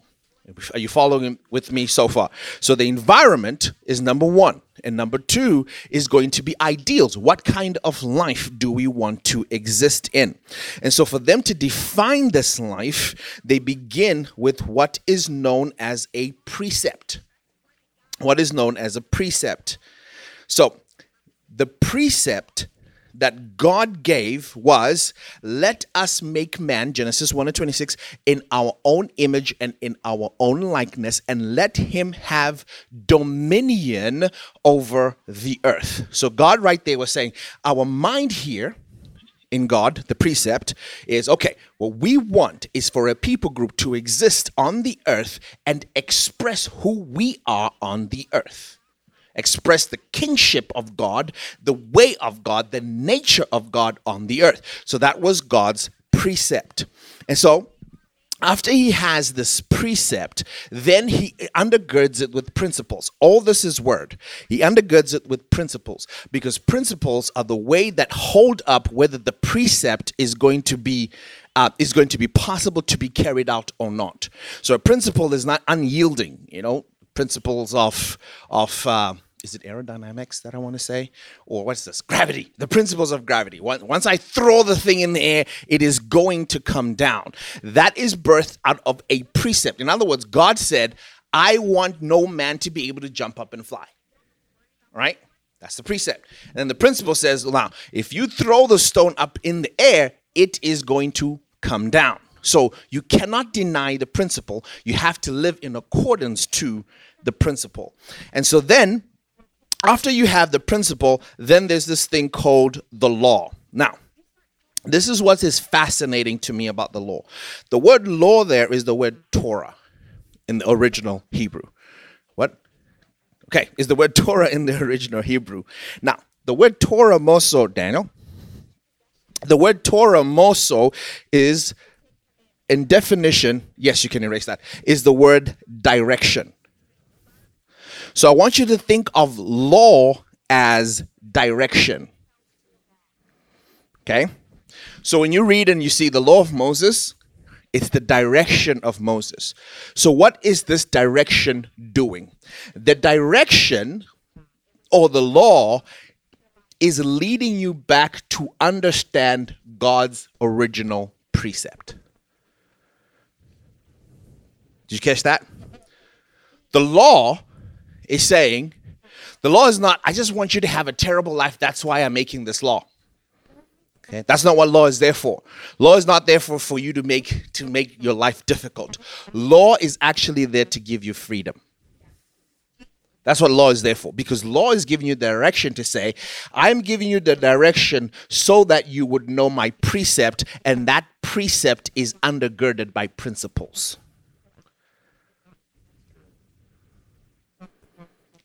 Are you following with me so far? So the environment is number one. And number two is going to be ideals. What kind of life do we want to exist in? And so, for them to define this life, they begin with what is known as a precept. what is known as a precept. So, the precept that God gave was let us make man Genesis 1 and 26 in our own image and in our own likeness and let him have dominion over the earth. So God right there was saying our mind here in God, the precept is okay, what we want is for a people group to exist on the earth and express who we are on the earth express the kingship of God, the way of God, the nature of God on the earth. So that was God's precept. And so after he has this precept, then he undergirds it with principles. All this is word. He undergirds it with principles because principles are the way that hold up whether the precept is going to be uh, is going to be possible to be carried out or not. So a principle is not unyielding. You know, principles of of uh, is it aerodynamics that I want to say? Or what's this? Gravity, the principles of gravity. Once I throw the thing in the air, it is going to come down. That is birthed out of a precept. In other words, God said, I want no man to be able to jump up and fly. Right? That's the precept. And then the principle says, now, if you throw the stone up in the air, it is going to come down. So you cannot deny the principle. You have to live in accordance to the principle. And so then after you have the principle, then there's this thing called the law. Now, this is what is fascinating to me about the law. The word law there is the word Torah in the original Hebrew. What? Okay, is the word Torah in the original Hebrew. Now, the word Torah moso, Daniel, the word Torah moso is, in definition, yes, you can erase that, is the word direction. So I want you to think of law as direction. Okay? So when you read and you see the law of Moses, it's the direction of Moses. So what is this direction doing? The direction or the law is leading you back to understand God's original precept. Did you catch that? The law is saying the law is not, I just want you to have a terrible life. That's why I'm making this law. Okay? That's not what law is there for. Law is not there for, for you to make to make your life difficult. Law is actually there to give you freedom. That's what law is there for. Because law is giving you direction to say, I'm giving you the direction so that you would know my precept, and that precept is undergirded by principles.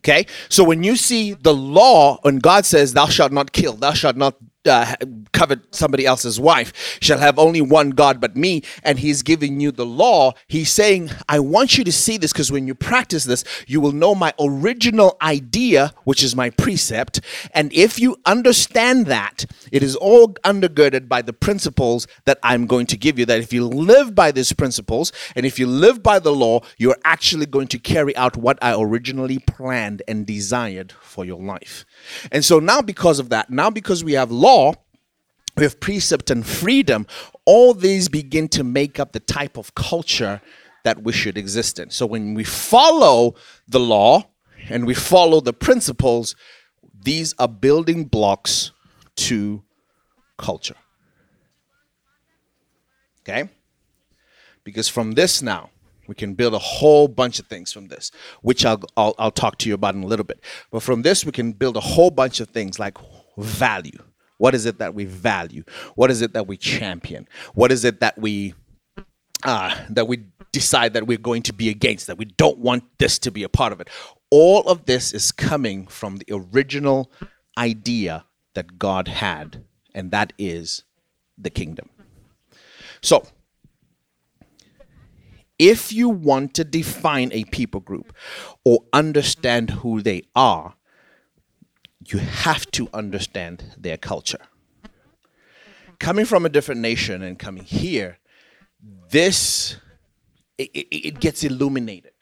Okay? So when you see the law, when God says, Thou shalt not kill, thou shalt not uh, covet somebody else's wife, shall have only one God but me, and he's giving you the law, he's saying, I want you to see this because when you practice this, you will know my original idea, which is my precept. And if you understand that, it is all undergirded by the principles that I'm going to give you. That if you live by these principles and if you live by the law, you're actually going to carry out what I originally planned and desired for your life. And so now, because of that, now because we have law, we have precept and freedom, all these begin to make up the type of culture that we should exist in. So when we follow the law and we follow the principles, these are building blocks to culture. Okay? Because from this now, we can build a whole bunch of things from this, which I'll, I'll, I'll talk to you about in a little bit. But from this, we can build a whole bunch of things like value. What is it that we value? What is it that we champion? What is it that we uh, that we decide that we're going to be against? That we don't want this to be a part of it. All of this is coming from the original idea that God had, and that is the kingdom. So if you want to define a people group or understand who they are, you have to understand their culture. Coming from a different nation and coming here, this it, it, it gets illuminated.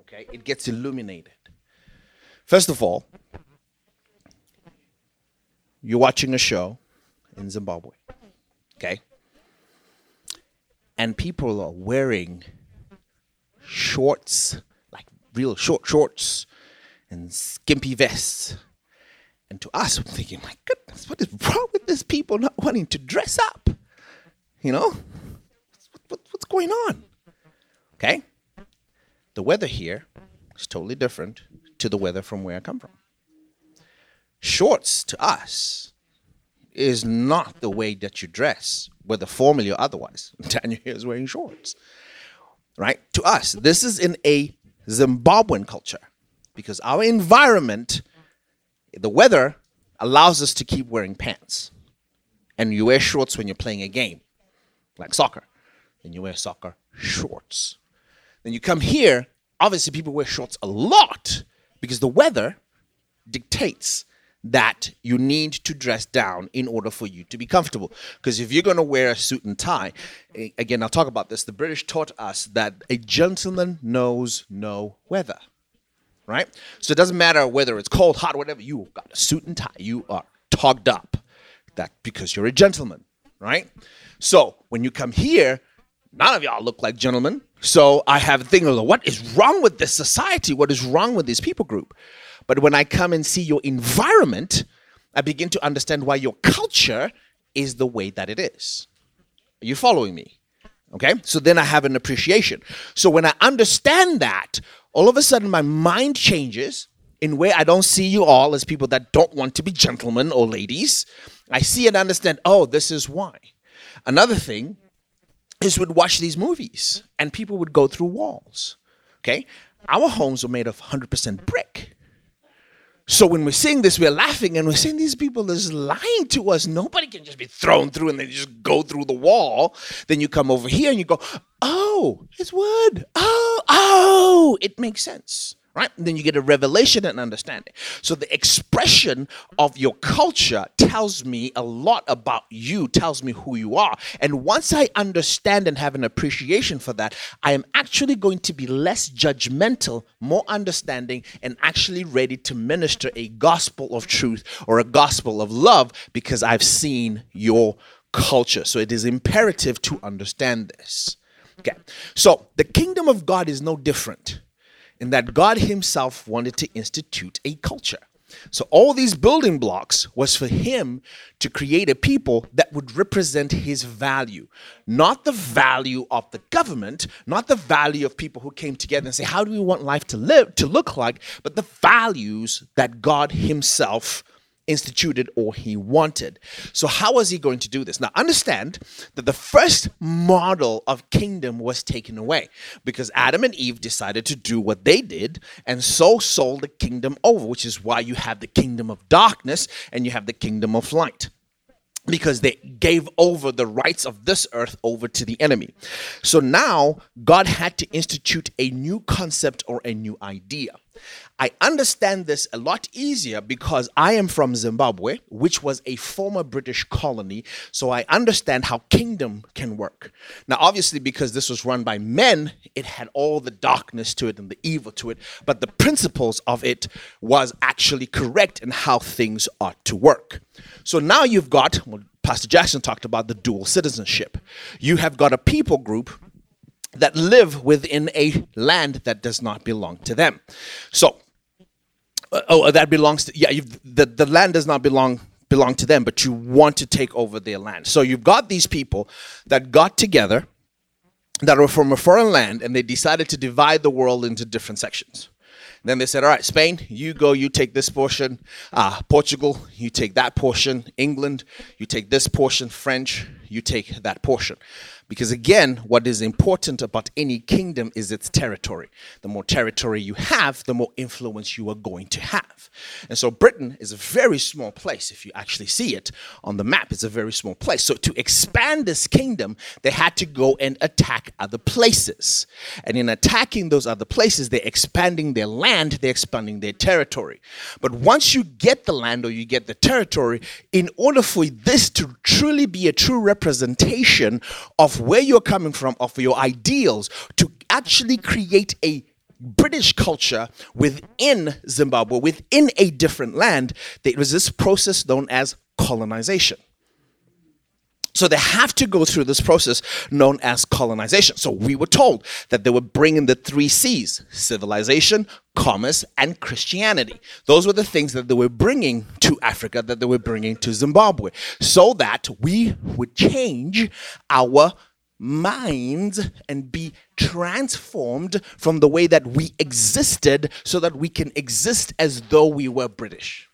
Okay, it gets illuminated. First of all, you're watching a show in Zimbabwe. Okay, and people are wearing shorts, like real short shorts, and skimpy vests. And to us, thinking, my goodness, what is wrong with these people not wanting to dress up? You know? What, what's going on? Okay? The weather here is totally different to the weather from where I come from. Shorts to us is not the way that you dress, whether formally or otherwise. Daniel here is wearing shorts. Right? To us, this is in a Zimbabwean culture because our environment, the weather, allows us to keep wearing pants. And you wear shorts when you're playing a game, like soccer. Then you wear soccer shorts. Then you come here, obviously, people wear shorts a lot because the weather dictates that you need to dress down in order for you to be comfortable. Because if you're going to wear a suit and tie, again, I'll talk about this. The British taught us that a gentleman knows no weather, right? So it doesn't matter whether it's cold, hot, whatever. You got a suit and tie. You are togged up. That because you're a gentleman, right? So when you come here, none of y'all look like gentlemen. So I have a thing of what is wrong with this society? What is wrong with this people group? But when I come and see your environment, I begin to understand why your culture is the way that it is. Are you following me? Okay, so then I have an appreciation. So when I understand that, all of a sudden my mind changes in where I don't see you all as people that don't want to be gentlemen or ladies. I see and understand, oh, this is why. Another thing is would watch these movies and people would go through walls. Okay? Our homes are made of 100% brick. So when we're seeing this, we're laughing and we're saying these people is lying to us. Nobody can just be thrown through and they just go through the wall. Then you come over here and you go, oh, it's wood. Oh, oh, it makes sense right? And then you get a revelation and understanding. So the expression of your culture tells me a lot about you, tells me who you are. And once I understand and have an appreciation for that, I am actually going to be less judgmental, more understanding, and actually ready to minister a gospel of truth or a gospel of love because I've seen your culture. So it is imperative to understand this. Okay. So the kingdom of God is no different in that God Himself wanted to institute a culture. So all these building blocks was for him to create a people that would represent his value, not the value of the government, not the value of people who came together and say, "How do we want life to live to look like?" but the values that God himself instituted or he wanted. So, how was he going to do this? Now, understand that the first model of kingdom was taken away because Adam and Eve decided to do what they did and so sold the kingdom over, which is why you have the kingdom of darkness and you have the kingdom of light because they gave over the rights of this earth over to the enemy. So now God had to institute a new concept or a new idea. I understand this a lot easier because I am from Zimbabwe, which was a former British colony. So I understand how kingdom can work. Now, obviously, because this was run by men, it had all the darkness to it and the evil to it, but the principles of it was actually correct in how things ought to work. So now you've got, well, Pastor Jackson talked about the dual citizenship. You have got a people group that live within a land that does not belong to them. So, uh, oh, that belongs to yeah. the the land does not belong belong to them, but you want to take over their land. So you've got these people that got together that are from a foreign land, and they decided to divide the world into different sections. Then they said, all right, Spain, you go, you take this portion. Uh, Portugal, you take that portion. England, you take this portion. French, you take that portion. Because again, what is important about any kingdom is its territory. The more territory you have, the more influence you are going to have. And so Britain is a very small place. If you actually see it on the map, it's a very small place. So to expand this kingdom, they had to go and attack other places. And in attacking those other places, they're expanding their land, they're expanding their territory. But once you get the land or you get the territory, in order for this to truly be a true representation of where you're coming from, of your ideals, to actually create a British culture within Zimbabwe, within a different land, there was this process known as colonization. So they have to go through this process known as colonization. So we were told that they were bringing the three C's civilization, commerce, and Christianity. Those were the things that they were bringing to Africa, that they were bringing to Zimbabwe, so that we would change our minds and be transformed from the way that we existed so that we can exist as though we were British.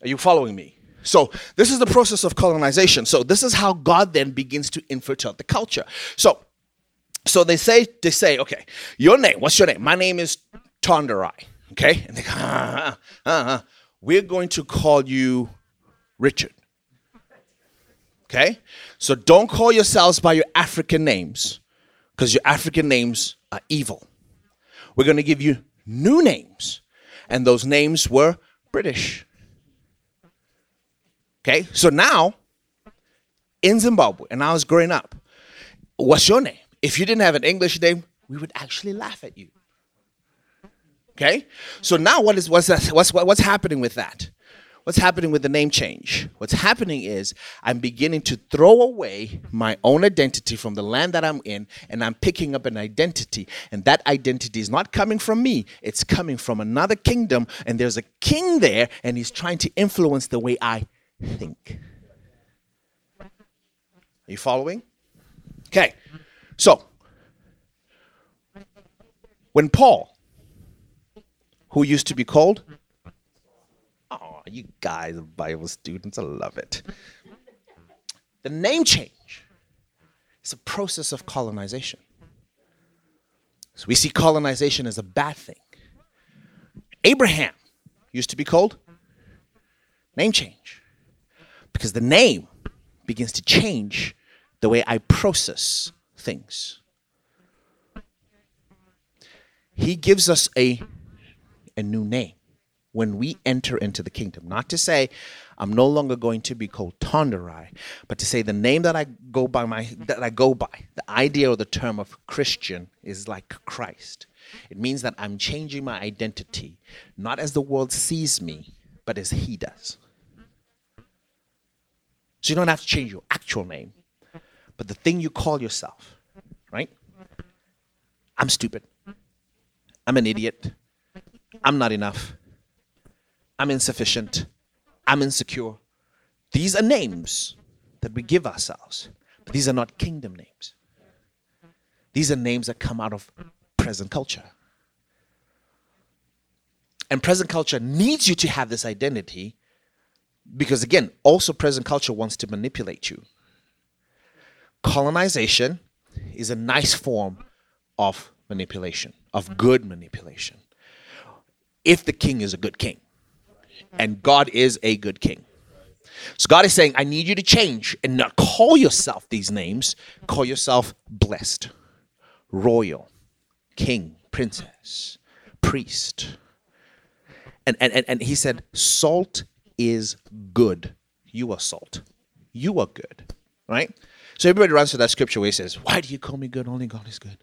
Are you following me? So this is the process of colonization. So this is how God then begins to infiltrate the culture. So so they say they say, okay, your name, what's your name? My name is Tonderai. Okay? And they go, uh, uh, uh, we're going to call you Richard. Okay? So don't call yourselves by your African names, because your African names are evil. We're going to give you new names. And those names were British. Okay, so now in Zimbabwe, and I was growing up, what's your name? If you didn't have an English name, we would actually laugh at you. Okay, so now what is what's that, what's what's happening with that? What's happening with the name change? What's happening is I'm beginning to throw away my own identity from the land that I'm in, and I'm picking up an identity. And that identity is not coming from me, it's coming from another kingdom. And there's a king there, and he's trying to influence the way I think. Are you following? Okay, so when Paul, who used to be called, you guys are Bible students, I love it. The name change is a process of colonization. So we see colonization as a bad thing. Abraham used to be called name change because the name begins to change the way I process things. He gives us a, a new name when we enter into the kingdom. Not to say I'm no longer going to be called Tonderai, but to say the name that I go by my that I go by, the idea or the term of Christian is like Christ. It means that I'm changing my identity, not as the world sees me, but as he does. So you don't have to change your actual name, but the thing you call yourself, right? I'm stupid. I'm an idiot. I'm not enough. I'm insufficient. I'm insecure. These are names that we give ourselves, but these are not kingdom names. These are names that come out of present culture. And present culture needs you to have this identity because again, also present culture wants to manipulate you. Colonization is a nice form of manipulation, of good manipulation. If the king is a good king, and God is a good king. So God is saying, I need you to change and not call yourself these names, call yourself blessed, royal, king, princess, priest. And, and, and, and he said, salt is good. You are salt. You are good. Right? So everybody runs to that scripture where he says, Why do you call me good? Only God is good.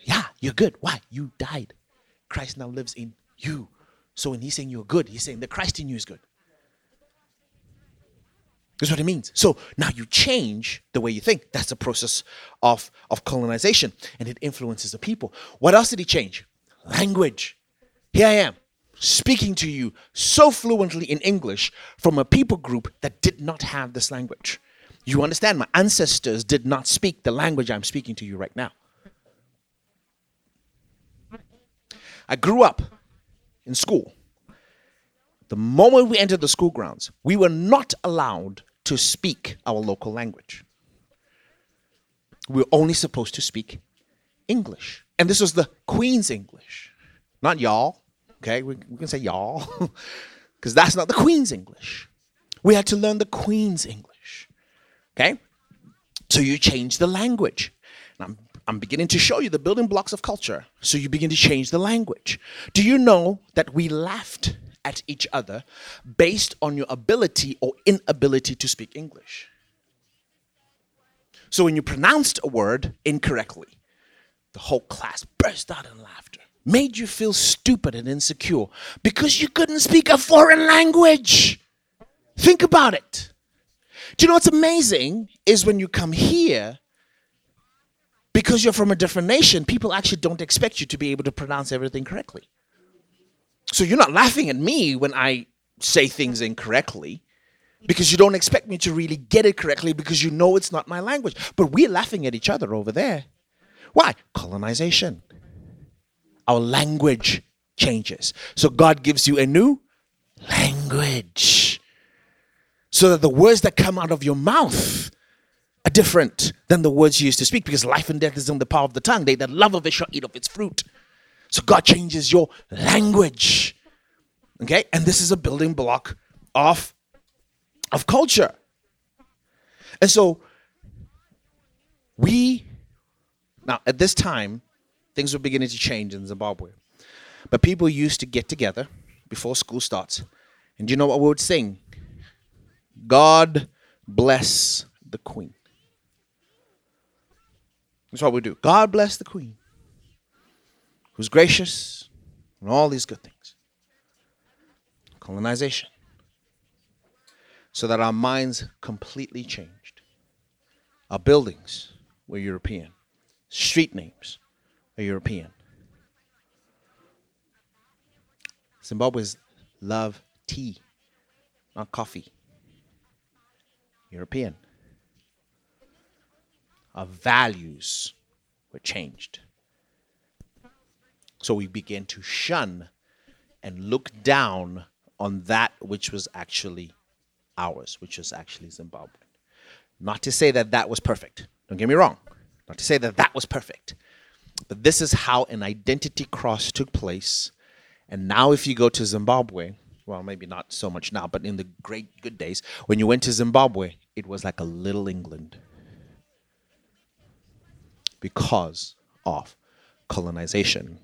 Yeah, you're good. Why? You died. Christ now lives in you. So when he's saying you're good, he's saying the Christ in you is good. That's what it means. So now you change the way you think. That's the process of, of colonization, and it influences the people. What else did he change? Language. Here I am speaking to you so fluently in English from a people group that did not have this language. You understand? My ancestors did not speak the language I'm speaking to you right now. I grew up in school. The moment we entered the school grounds, we were not allowed to speak our local language. We were only supposed to speak English. And this was the Queen's English, not y'all. Okay, we, we can say y'all, because that's not the Queen's English. We had to learn the Queen's English. Okay, so you change the language. And I'm, I'm beginning to show you the building blocks of culture. So you begin to change the language. Do you know that we laughed at each other based on your ability or inability to speak English? So when you pronounced a word incorrectly, the whole class burst out in laughter made you feel stupid and insecure because you couldn't speak a foreign language. Think about it. Do you know what's amazing is when you come here, because you're from a different nation, people actually don't expect you to be able to pronounce everything correctly. So you're not laughing at me when I say things incorrectly because you don't expect me to really get it correctly because you know it's not my language. But we're laughing at each other over there. Why? Colonization. Our language changes. So God gives you a new language. So that the words that come out of your mouth are different than the words you used to speak because life and death is in the power of the tongue. They that love of it shall eat of its fruit. So God changes your language. Okay? And this is a building block of, of culture. And so we, now at this time, things were beginning to change in Zimbabwe. But people used to get together before school starts. And do you know what we would sing? God bless the Queen. That's what we do. God bless the Queen, who's gracious and all these good things. Colonization. So that our minds completely changed. Our buildings were European, street names are European. Zimbabweans love tea, not coffee. European. Our values were changed. So we began to shun and look down on that which was actually ours, which was actually Zimbabwe. Not to say that that was perfect. Don't get me wrong. Not to say that that was perfect. But this is how an identity cross took place. And now, if you go to Zimbabwe, well, maybe not so much now, but in the great good days, when you went to Zimbabwe, it was like a little England because of colonization.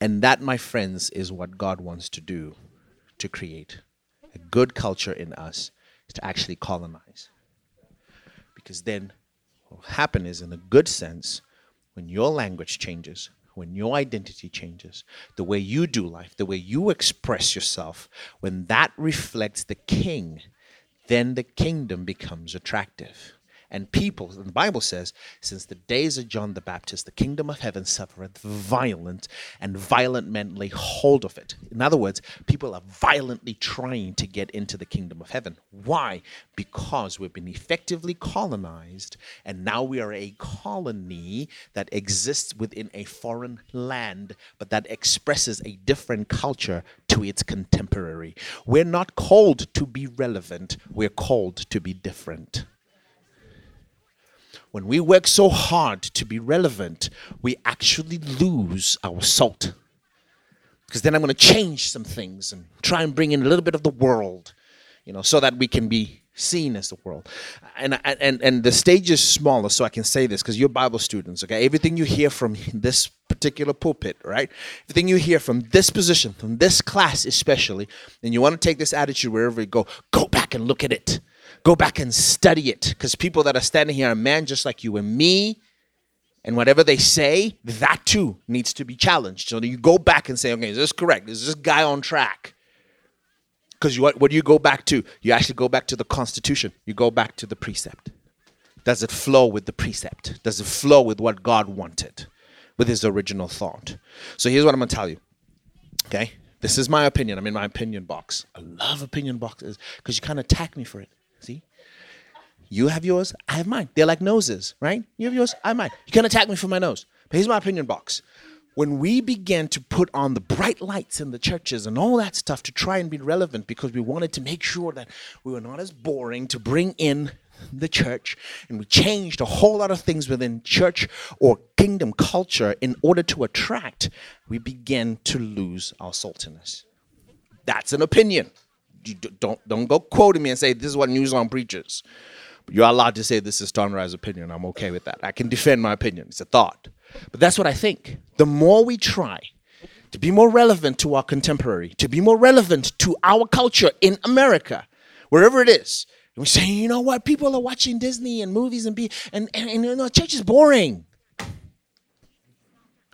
And that, my friends, is what God wants to do to create a good culture in us to actually colonize. Because then what will happen is, in a good sense, when your language changes, when your identity changes, the way you do life, the way you express yourself, when that reflects the king, then the kingdom becomes attractive and people. And the Bible says, since the days of John the Baptist, the kingdom of heaven suffereth violent, and violent men lay hold of it. In other words, people are violently trying to get into the kingdom of heaven. Why? Because we've been effectively colonized, and now we are a colony that exists within a foreign land, but that expresses a different culture to its contemporary. We're not called to be relevant, we're called to be different. When we work so hard to be relevant, we actually lose our salt. Because then I'm going to change some things and try and bring in a little bit of the world, you know, so that we can be seen as the world. And and and the stage is smaller, so I can say this because you're Bible students, okay? Everything you hear from this particular pulpit, right? Everything you hear from this position, from this class especially, and you want to take this attitude wherever you go, go back and look at it. Go back and study it because people that are standing here are men just like you and me. And whatever they say, that too needs to be challenged. So you go back and say, okay, is this correct? Is this guy on track? Because what, what do you go back to? You actually go back to the Constitution, you go back to the precept. Does it flow with the precept? Does it flow with what God wanted, with his original thought? So here's what I'm going to tell you. Okay? This is my opinion. I'm in my opinion box. I love opinion boxes because you of attack me for it. See? You have yours, I have mine. They're like noses, right? You have yours, I have mine. You can't attack me for my nose. But here's my opinion box. When we began to put on the bright lights in the churches and all that stuff to try and be relevant because we wanted to make sure that we were not as boring to bring in the church and we changed a whole lot of things within church or kingdom culture in order to attract, we began to lose our saltiness. That's an opinion you don't don't go quoting me and say this is what Newsong preaches. You're allowed to say this is Tonderai's opinion. I'm okay with that. I can defend my opinion. It's a thought. But that's what I think. The more we try to be more relevant to our contemporary, to be more relevant to our culture in America, wherever it is, and we say, you know what, people are watching Disney and movies and be and, and, and you know, church is boring.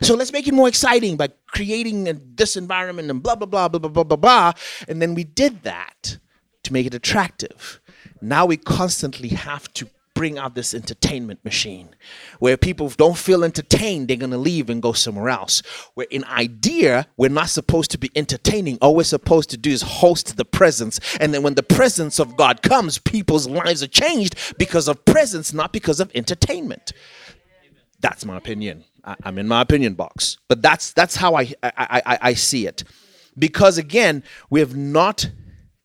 So let's make it more exciting by creating this environment and blah, blah, blah, blah, blah, blah, blah, blah. And then we did that to make it attractive. now we constantly have to bring out this entertainment machine where people don't feel entertained they're going to leave and go somewhere else. Where in idea we're not supposed to be entertaining. All we're supposed to do is host the presence. And then when the presence of god comes people's lives are changed because of presence not because of entertainment. That's my opinion I, am in my opinion box but that's that's how I, I i i see it because again we have not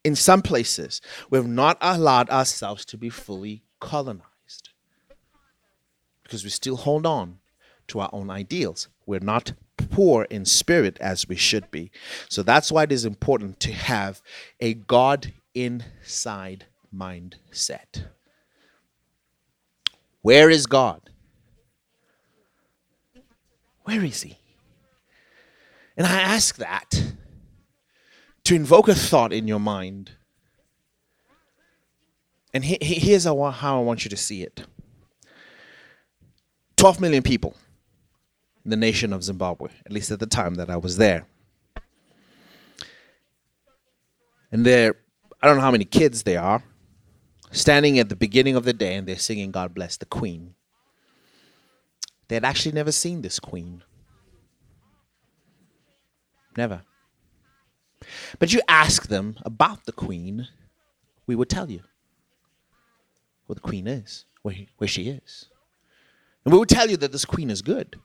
in some places we have not allowed ourselves to be fully colonized because we still hold on to our own ideals. We're not poor in spirit as we should be. So that's why it is important to have a God inside mindset. Where is God? Where is He? And I ask that to invoke a thought in your mind and he, he, here's how, how I want you to see it 12 million people in the nation of Zimbabwe, at least at the time that I was there. And there, I don't know how many kids there are, standing at the beginning of the day and they're singing God Bless the Queen. They had actually never seen this queen. Never. But you ask them about the queen, we would tell you where the queen is, where, he, where she is. And we will tell you that this queen is good.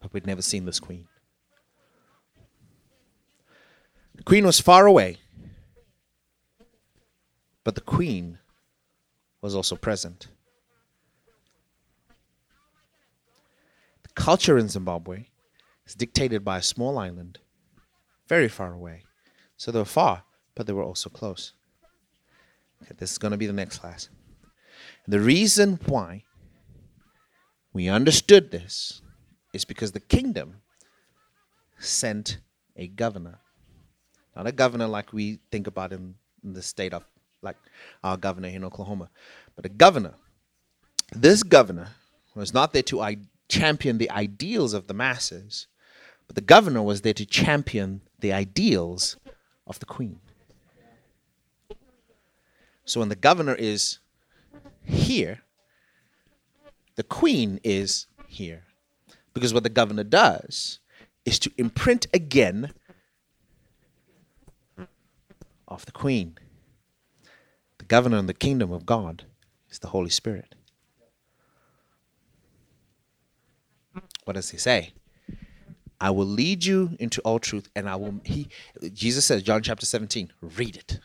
But we'd never seen this queen. The queen was far away, but the queen was also present. The culture in Zimbabwe is dictated by a small island very far away. So they were far, but they were also close. Okay, this is going to be the next class. The reason why we understood this is because the kingdom sent a governor. Not a governor like we think about in, in the state of, like our governor here in Oklahoma, but a governor. This governor was not there to I- champion the ideals of the masses, but the governor was there to champion the ideals of the queen. So when the governor is here, the queen is here. Because what the governor does is to imprint again of the queen. Governor in the kingdom of God is the Holy Spirit. What does he say? I will lead you into all truth, and I will. He, Jesus says, John chapter 17, read it,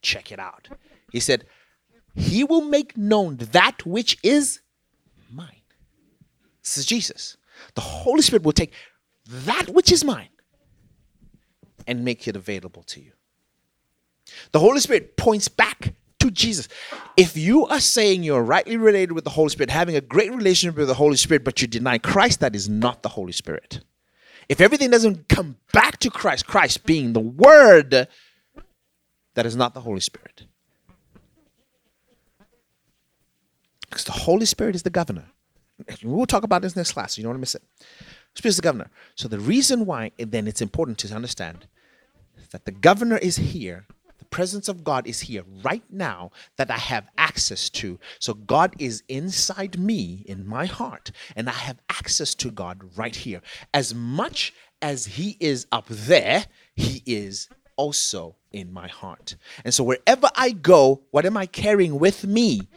check it out. He said, He will make known that which is mine. This is Jesus. The Holy Spirit will take that which is mine and make it available to you. The Holy Spirit points back to Jesus. If you are saying you're rightly related with the Holy Spirit, having a great relationship with the Holy Spirit, but you deny Christ, that is not the Holy Spirit. If everything doesn't come back to Christ, Christ being the Word, that is not the Holy Spirit. Because the Holy Spirit is the governor. We'll talk about this next class, so you don't want to miss it. Spirit is the governor. So the reason why then it's important to understand that the governor is here, presence of God is here right now that I have access to. So God is inside me, in my heart, and I have access to God right here. As much as He is up there, He is also in my heart. And so wherever I go, what am I carrying with me?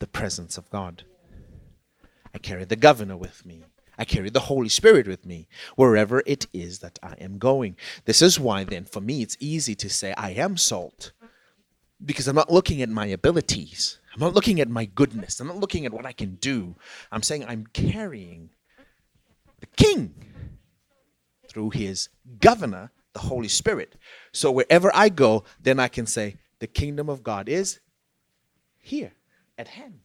the presence of God. I carry the governor with me. I carry the Holy Spirit with me wherever it is that I am going. This is why, then, for me, it's easy to say I am salt because I'm not looking at my abilities. I'm not looking at my goodness. I'm not looking at what I can do. I'm saying I'm carrying the King through his governor, the Holy Spirit. So wherever I go, then I can say, the kingdom of God is here at hand.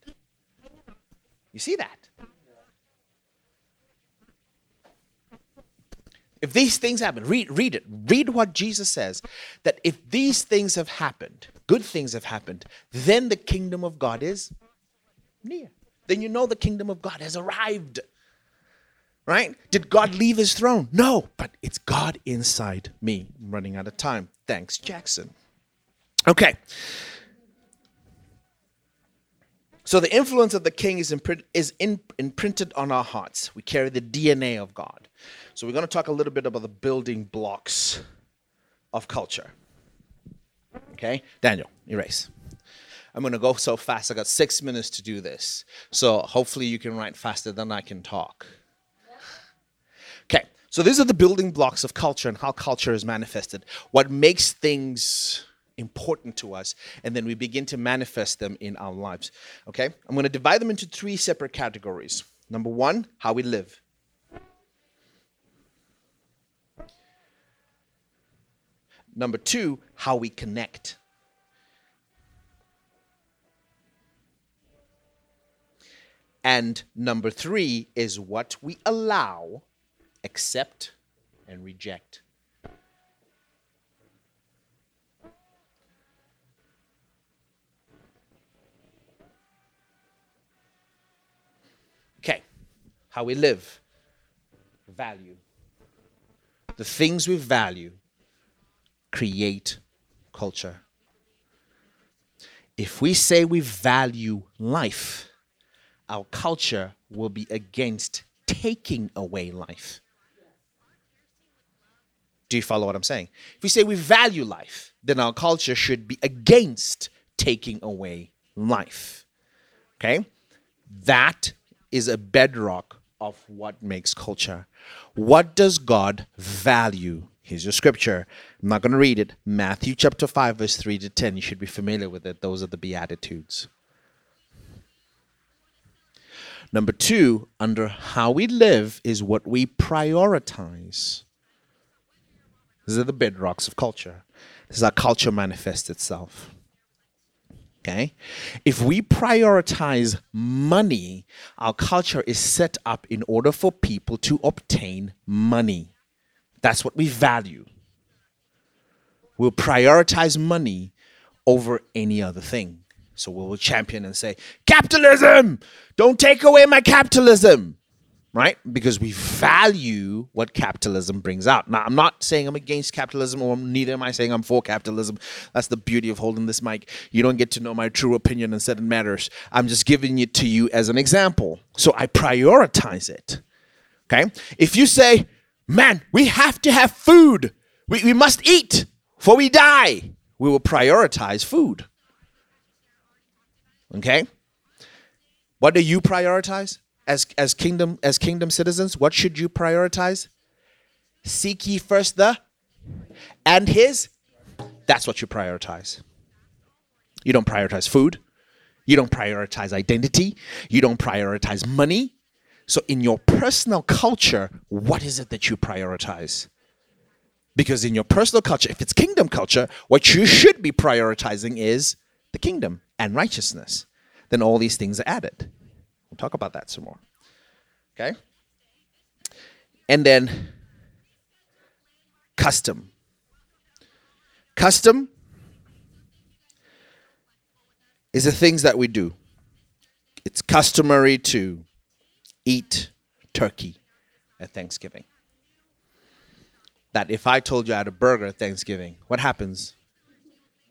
You see that? If these things happen, read, read it. Read what Jesus says that if these things have happened, good things have happened, then the kingdom of God is near. Then you know the kingdom of God has arrived. Right? Did God leave his throne? No, but it's God inside me. I'm running out of time. Thanks, Jackson. Okay. So the influence of the king is, imprint, is in, imprinted on our hearts. We carry the DNA of God. So we're going to talk a little bit about the building blocks of culture. Okay? Daniel, erase. I'm going to go so fast. I got six minutes to do this. So hopefully you can write faster than I can talk. Okay, so these are the building blocks of culture and how culture is manifested. What makes things important to us, and then we begin to manifest them in our lives. Okay, I'm going to divide them into three separate categories. Number one, how we live. Number two, how we connect. And number three is what we allow, accept, and reject. Okay, how we live, value. The things we value create culture. If we say we value life, our culture will be against taking away life. Do you follow what I'm saying? If we say we value life, then our culture should be against taking away life. Okay? That is a bedrock of what makes culture. What does God value? Here's your scripture. I'm not going to read it. Matthew chapter 5, verse 3 to 10. You should be familiar with it. Those are the Beatitudes. Number two, under how we live is what we prioritize. These are the bedrocks of culture. This is how culture manifests itself. Okay? If we prioritize money, our culture is set up in order for people to obtain money. That's what we value. We'll prioritize money over any other thing. So we will champion and say, capitalism, don't take away my capitalism, right? Because we value what capitalism brings out. Now, I'm not saying I'm against capitalism, or neither am I saying I'm for capitalism. That's the beauty of holding this mic. You don't get to know my true opinion on certain matters. I'm just giving it to you as an example. So I prioritize it. Okay? If you say, man, we have to have food, we, we must eat, for we die, we will prioritize food. Okay? What do you prioritize as as kingdom as kingdom citizens? What should you prioritize? Seek ye first the and his. That's what you prioritize. You don't prioritize food. You don't prioritize identity. You don't prioritize money. So, in your personal culture, what is it that you prioritize? Because in your personal culture, if it's kingdom culture, what you should be prioritizing is the kingdom and righteousness, then all these things are added. We'll talk about that some more. Okay? And then custom. Custom is the things that we do. It's customary to eat turkey at Thanksgiving. That if I told you I had a burger at Thanksgiving, what happens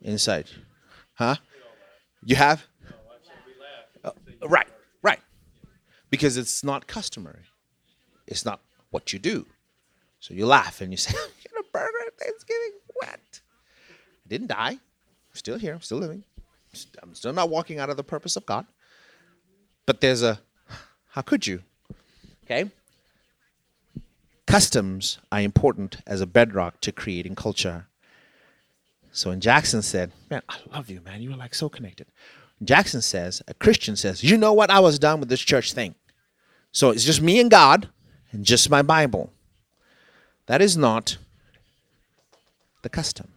inside? Huh? You have? Uh, right, right. Because it's not customary. It's not what you do. So you laugh and you say, Get a burger at Thanksgiving? What? I didn't die. I'm still here. I'm still living. I'm still not walking out of the purpose of God. But there's a, how could you? Okay? Customs are important as a bedrock to creating culture. So when Jackson said, Man, I love you, man. You were like so connected. Jackson says, a Christian says, You know what? I was done with this church thing. So it's just me and God and just my Bible. That is not the custom.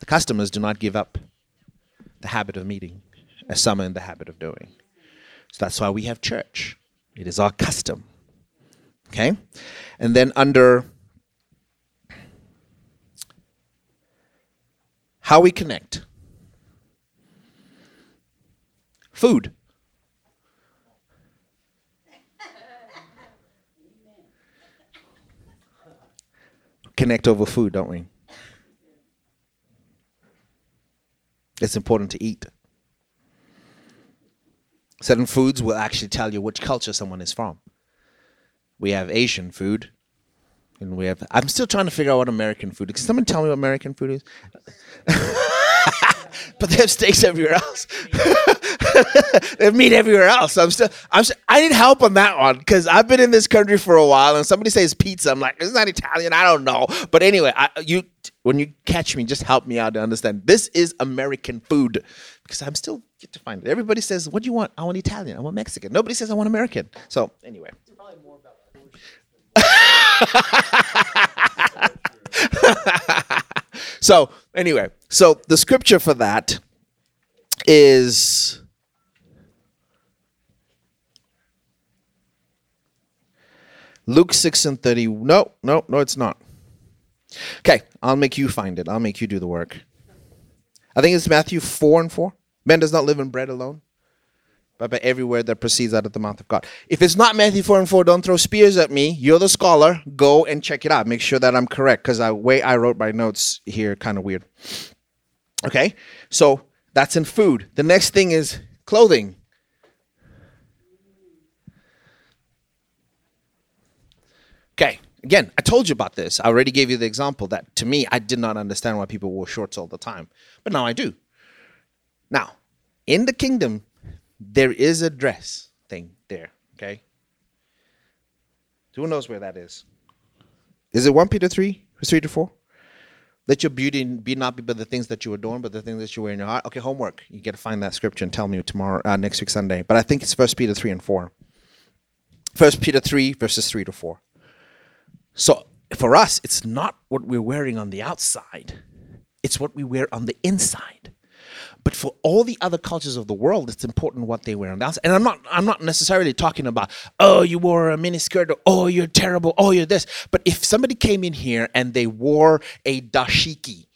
The customers do not give up the habit of meeting, as some are in the habit of doing. So that's why we have church. It is our custom. Okay? And then under how we connect. Food. Connect over food, don't we? It's important to eat. Certain foods will actually tell you which culture someone is from. We have Asian food, and we have. I'm still trying to figure out what American food. is. Can someone tell me what American food is? but they have steaks everywhere else. they have meat everywhere else. I'm still. I'm. Still, I need help on that one because I've been in this country for a while, and somebody says pizza. I'm like, it's not Italian. I don't know. But anyway, I, you when you catch me, just help me out to understand. This is American food because I'm still get to find it. Everybody says, "What do you want?" I want Italian. I want Mexican. Nobody says I want American. So anyway. so anyway, so the scripture for that is Luke 6 and 30. No, no, no, it's not. Okay, I'll make you find it. I'll make you do the work. I think it's Matthew 4 and 4. Man does not live in bread alone, but by every word that proceeds out of the mouth of God. If it's not Matthew 4 and 4, don't throw spears at me. You're the scholar. Go and check it out. Make sure that I'm correct because the way I wrote my notes here kind of weird. Okay, so that's in food. The next thing is clothing. Okay, again, I told you about this. I already gave you the example that to me, I did not understand why people wore shorts all the time, but now I do. Now, in the kingdom, there is a dress thing there, okay? Who knows where that is? Is it 1 Peter 3, 3 to 4? Let your beauty be not be by the things that you adorn, but the things that you wear in your heart. Okay, homework. You get to find that scripture and tell me tomorrow, uh, next week Sunday. But I think it's First Peter three and four. First Peter three verses three to four. So for us, it's not what we're wearing on the outside; it's what we wear on the inside. But for all the other cultures of the world, it's important what they wear on the outside. And I'm not I'm not necessarily talking about, oh, you wore a miniskirt, or oh, you're terrible, oh, you're this. But if somebody came in here and they wore a dashiki,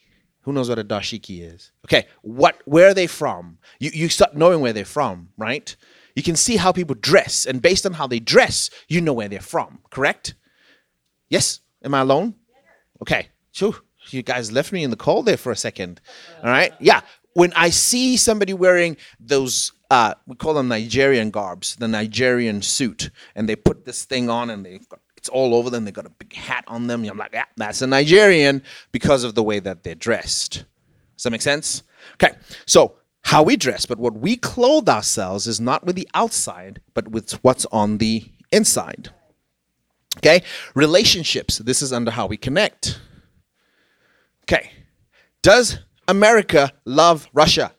who knows what a dashiki is? Okay, what where are they from? You you start knowing where they're from, right? You can see how people dress, and based on how they dress, you know where they're from, correct? Yes? Am I alone? Okay. Phew. You guys left me in the cold there for a second. All right. Yeah when I see somebody wearing those, uh, we call them Nigerian garbs, the Nigerian suit, and they put this thing on and they it's all over them. They got a big hat on them. I'm like, yeah, that's a Nigerian because of the way that they're dressed. Does that make sense? Okay, so how we dress, but what we clothe ourselves is not with the outside, but with what's on the inside. Okay, relationships. This is under how we connect. Okay, does America love Russia?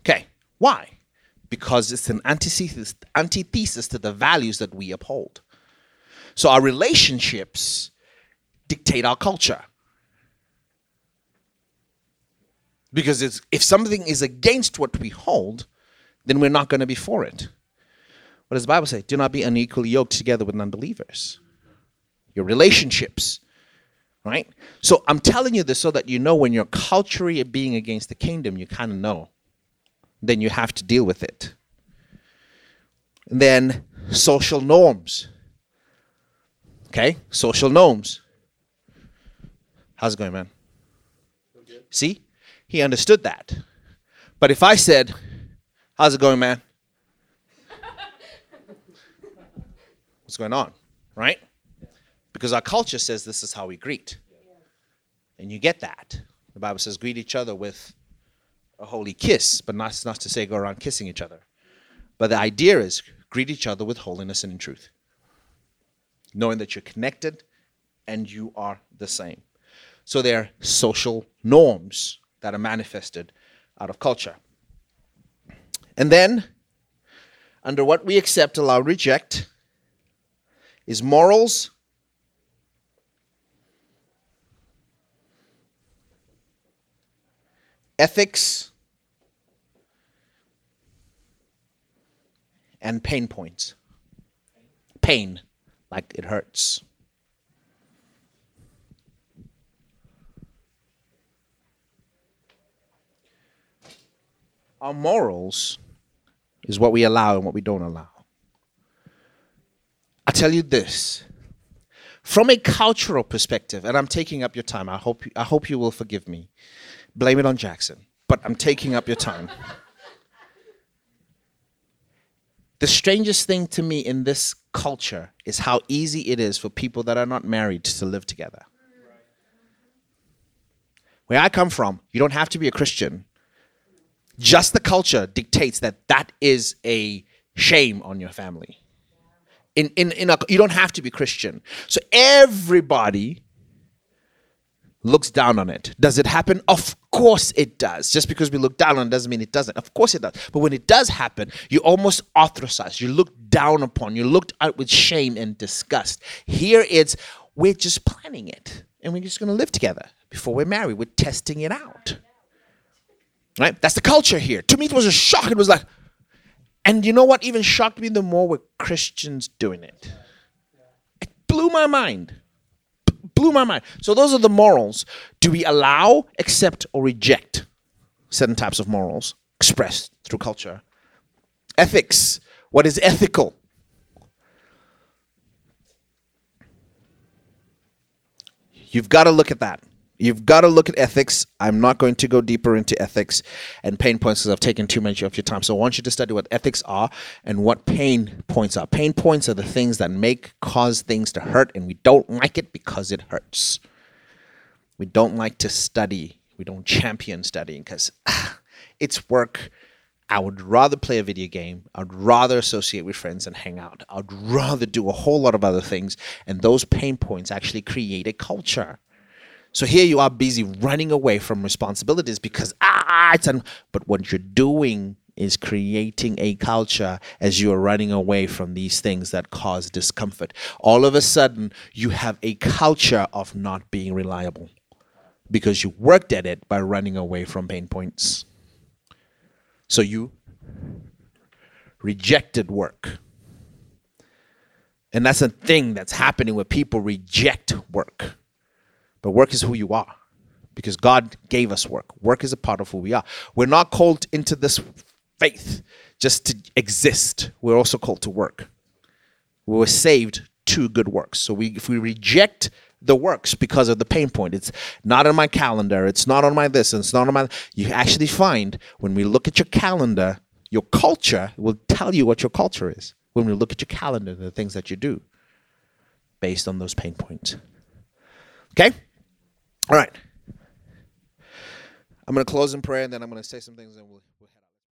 Okay, why? Because it's an antithesis, antithesis to the values that we uphold. So our relationships dictate our culture. Because if something is against what we hold, then we're not going to be for it. What does the Bible say? Do not be unequally yoked together with unbelievers. Your relationships right? So I'm telling you this so that you know when you're culturally being against the kingdom, you kind of know. Then you have to deal with it. And then social norms. Okay, social norms. How's it going, man? See, he understood that. But if I said, How's it going, man? What's going on? Right? Because our culture says this is how we greet. And you get that. The Bible says, greet each other with a holy kiss, but not, not to say go around kissing each other. But the idea is greet each other with holiness and in truth, knowing that you're connected and you are the same. So there are social norms that are manifested out of culture. And then, under what we accept, allow, reject, is morals ethics, and pain points. Pain, like it hurts. Our morals is what we allow and what we don't allow. I tell you this from a cultural perspective, and I'm taking up your time. I hope I hope you will forgive me. Blame it on Jackson, but I'm taking up your time. the strangest thing to me in this culture is how easy it is for people that are not married to live together. Where I come from, you don't have to be a Christian. Just the culture dictates that that is a shame on your family. In, in, in a, you don't have to be Christian. So everybody looks down on it. Does it happen? Of course it does. Just because we look down on it doesn't mean it doesn't. Of course it does. But when it does happen, you almost ostracize. You look down upon. You looked at with shame and disgust. Here it's we're just planning it and we're just going to live together before we're married. We're testing it out. Right? That's the culture here. To me, it was a shock. It was like, and you know what even shocked me the more were Christians doing it. It blew my mind blew my mind. So those are the morals. Do we allow, accept, or reject certain types of morals expressed through culture? Ethics. What is ethical? You've got to look at that. You've got to look at ethics. I'm not going to go deeper into ethics and pain points because I've taken too much of your time. So I want you to study what ethics are and what pain points are. Pain points are the things that make cause things to hurt, and we don't like it because it hurts. We don't like to study. We don't champion studying because ah, it's work. I would rather play a video game. I'd rather associate with friends and hang out. I'd rather do a whole lot of other things. And those pain points actually create a culture. So here you are busy running away from responsibilities because ah, it's un- but what you're doing is creating a culture as you are running away from these things that cause discomfort. All of a sudden, you have a culture of not being reliable because you worked at it by running away from pain points. So you rejected work. And that's a thing that's happening where people reject work. But work is who you are because God gave us work. Work is a part of who we are. We're not called into this faith just to exist, we're also called to work. We were saved to good works. So we, if we reject the works because of the pain point. It's not on my calendar. It's not on my this. And it's not on my. You actually find when we look at your calendar, your culture will tell you what your culture is. When we look at your calendar, the things that you do based on those pain points. Okay? All right. I'm going to close in prayer and then I'm going to say some things and we'll, we'll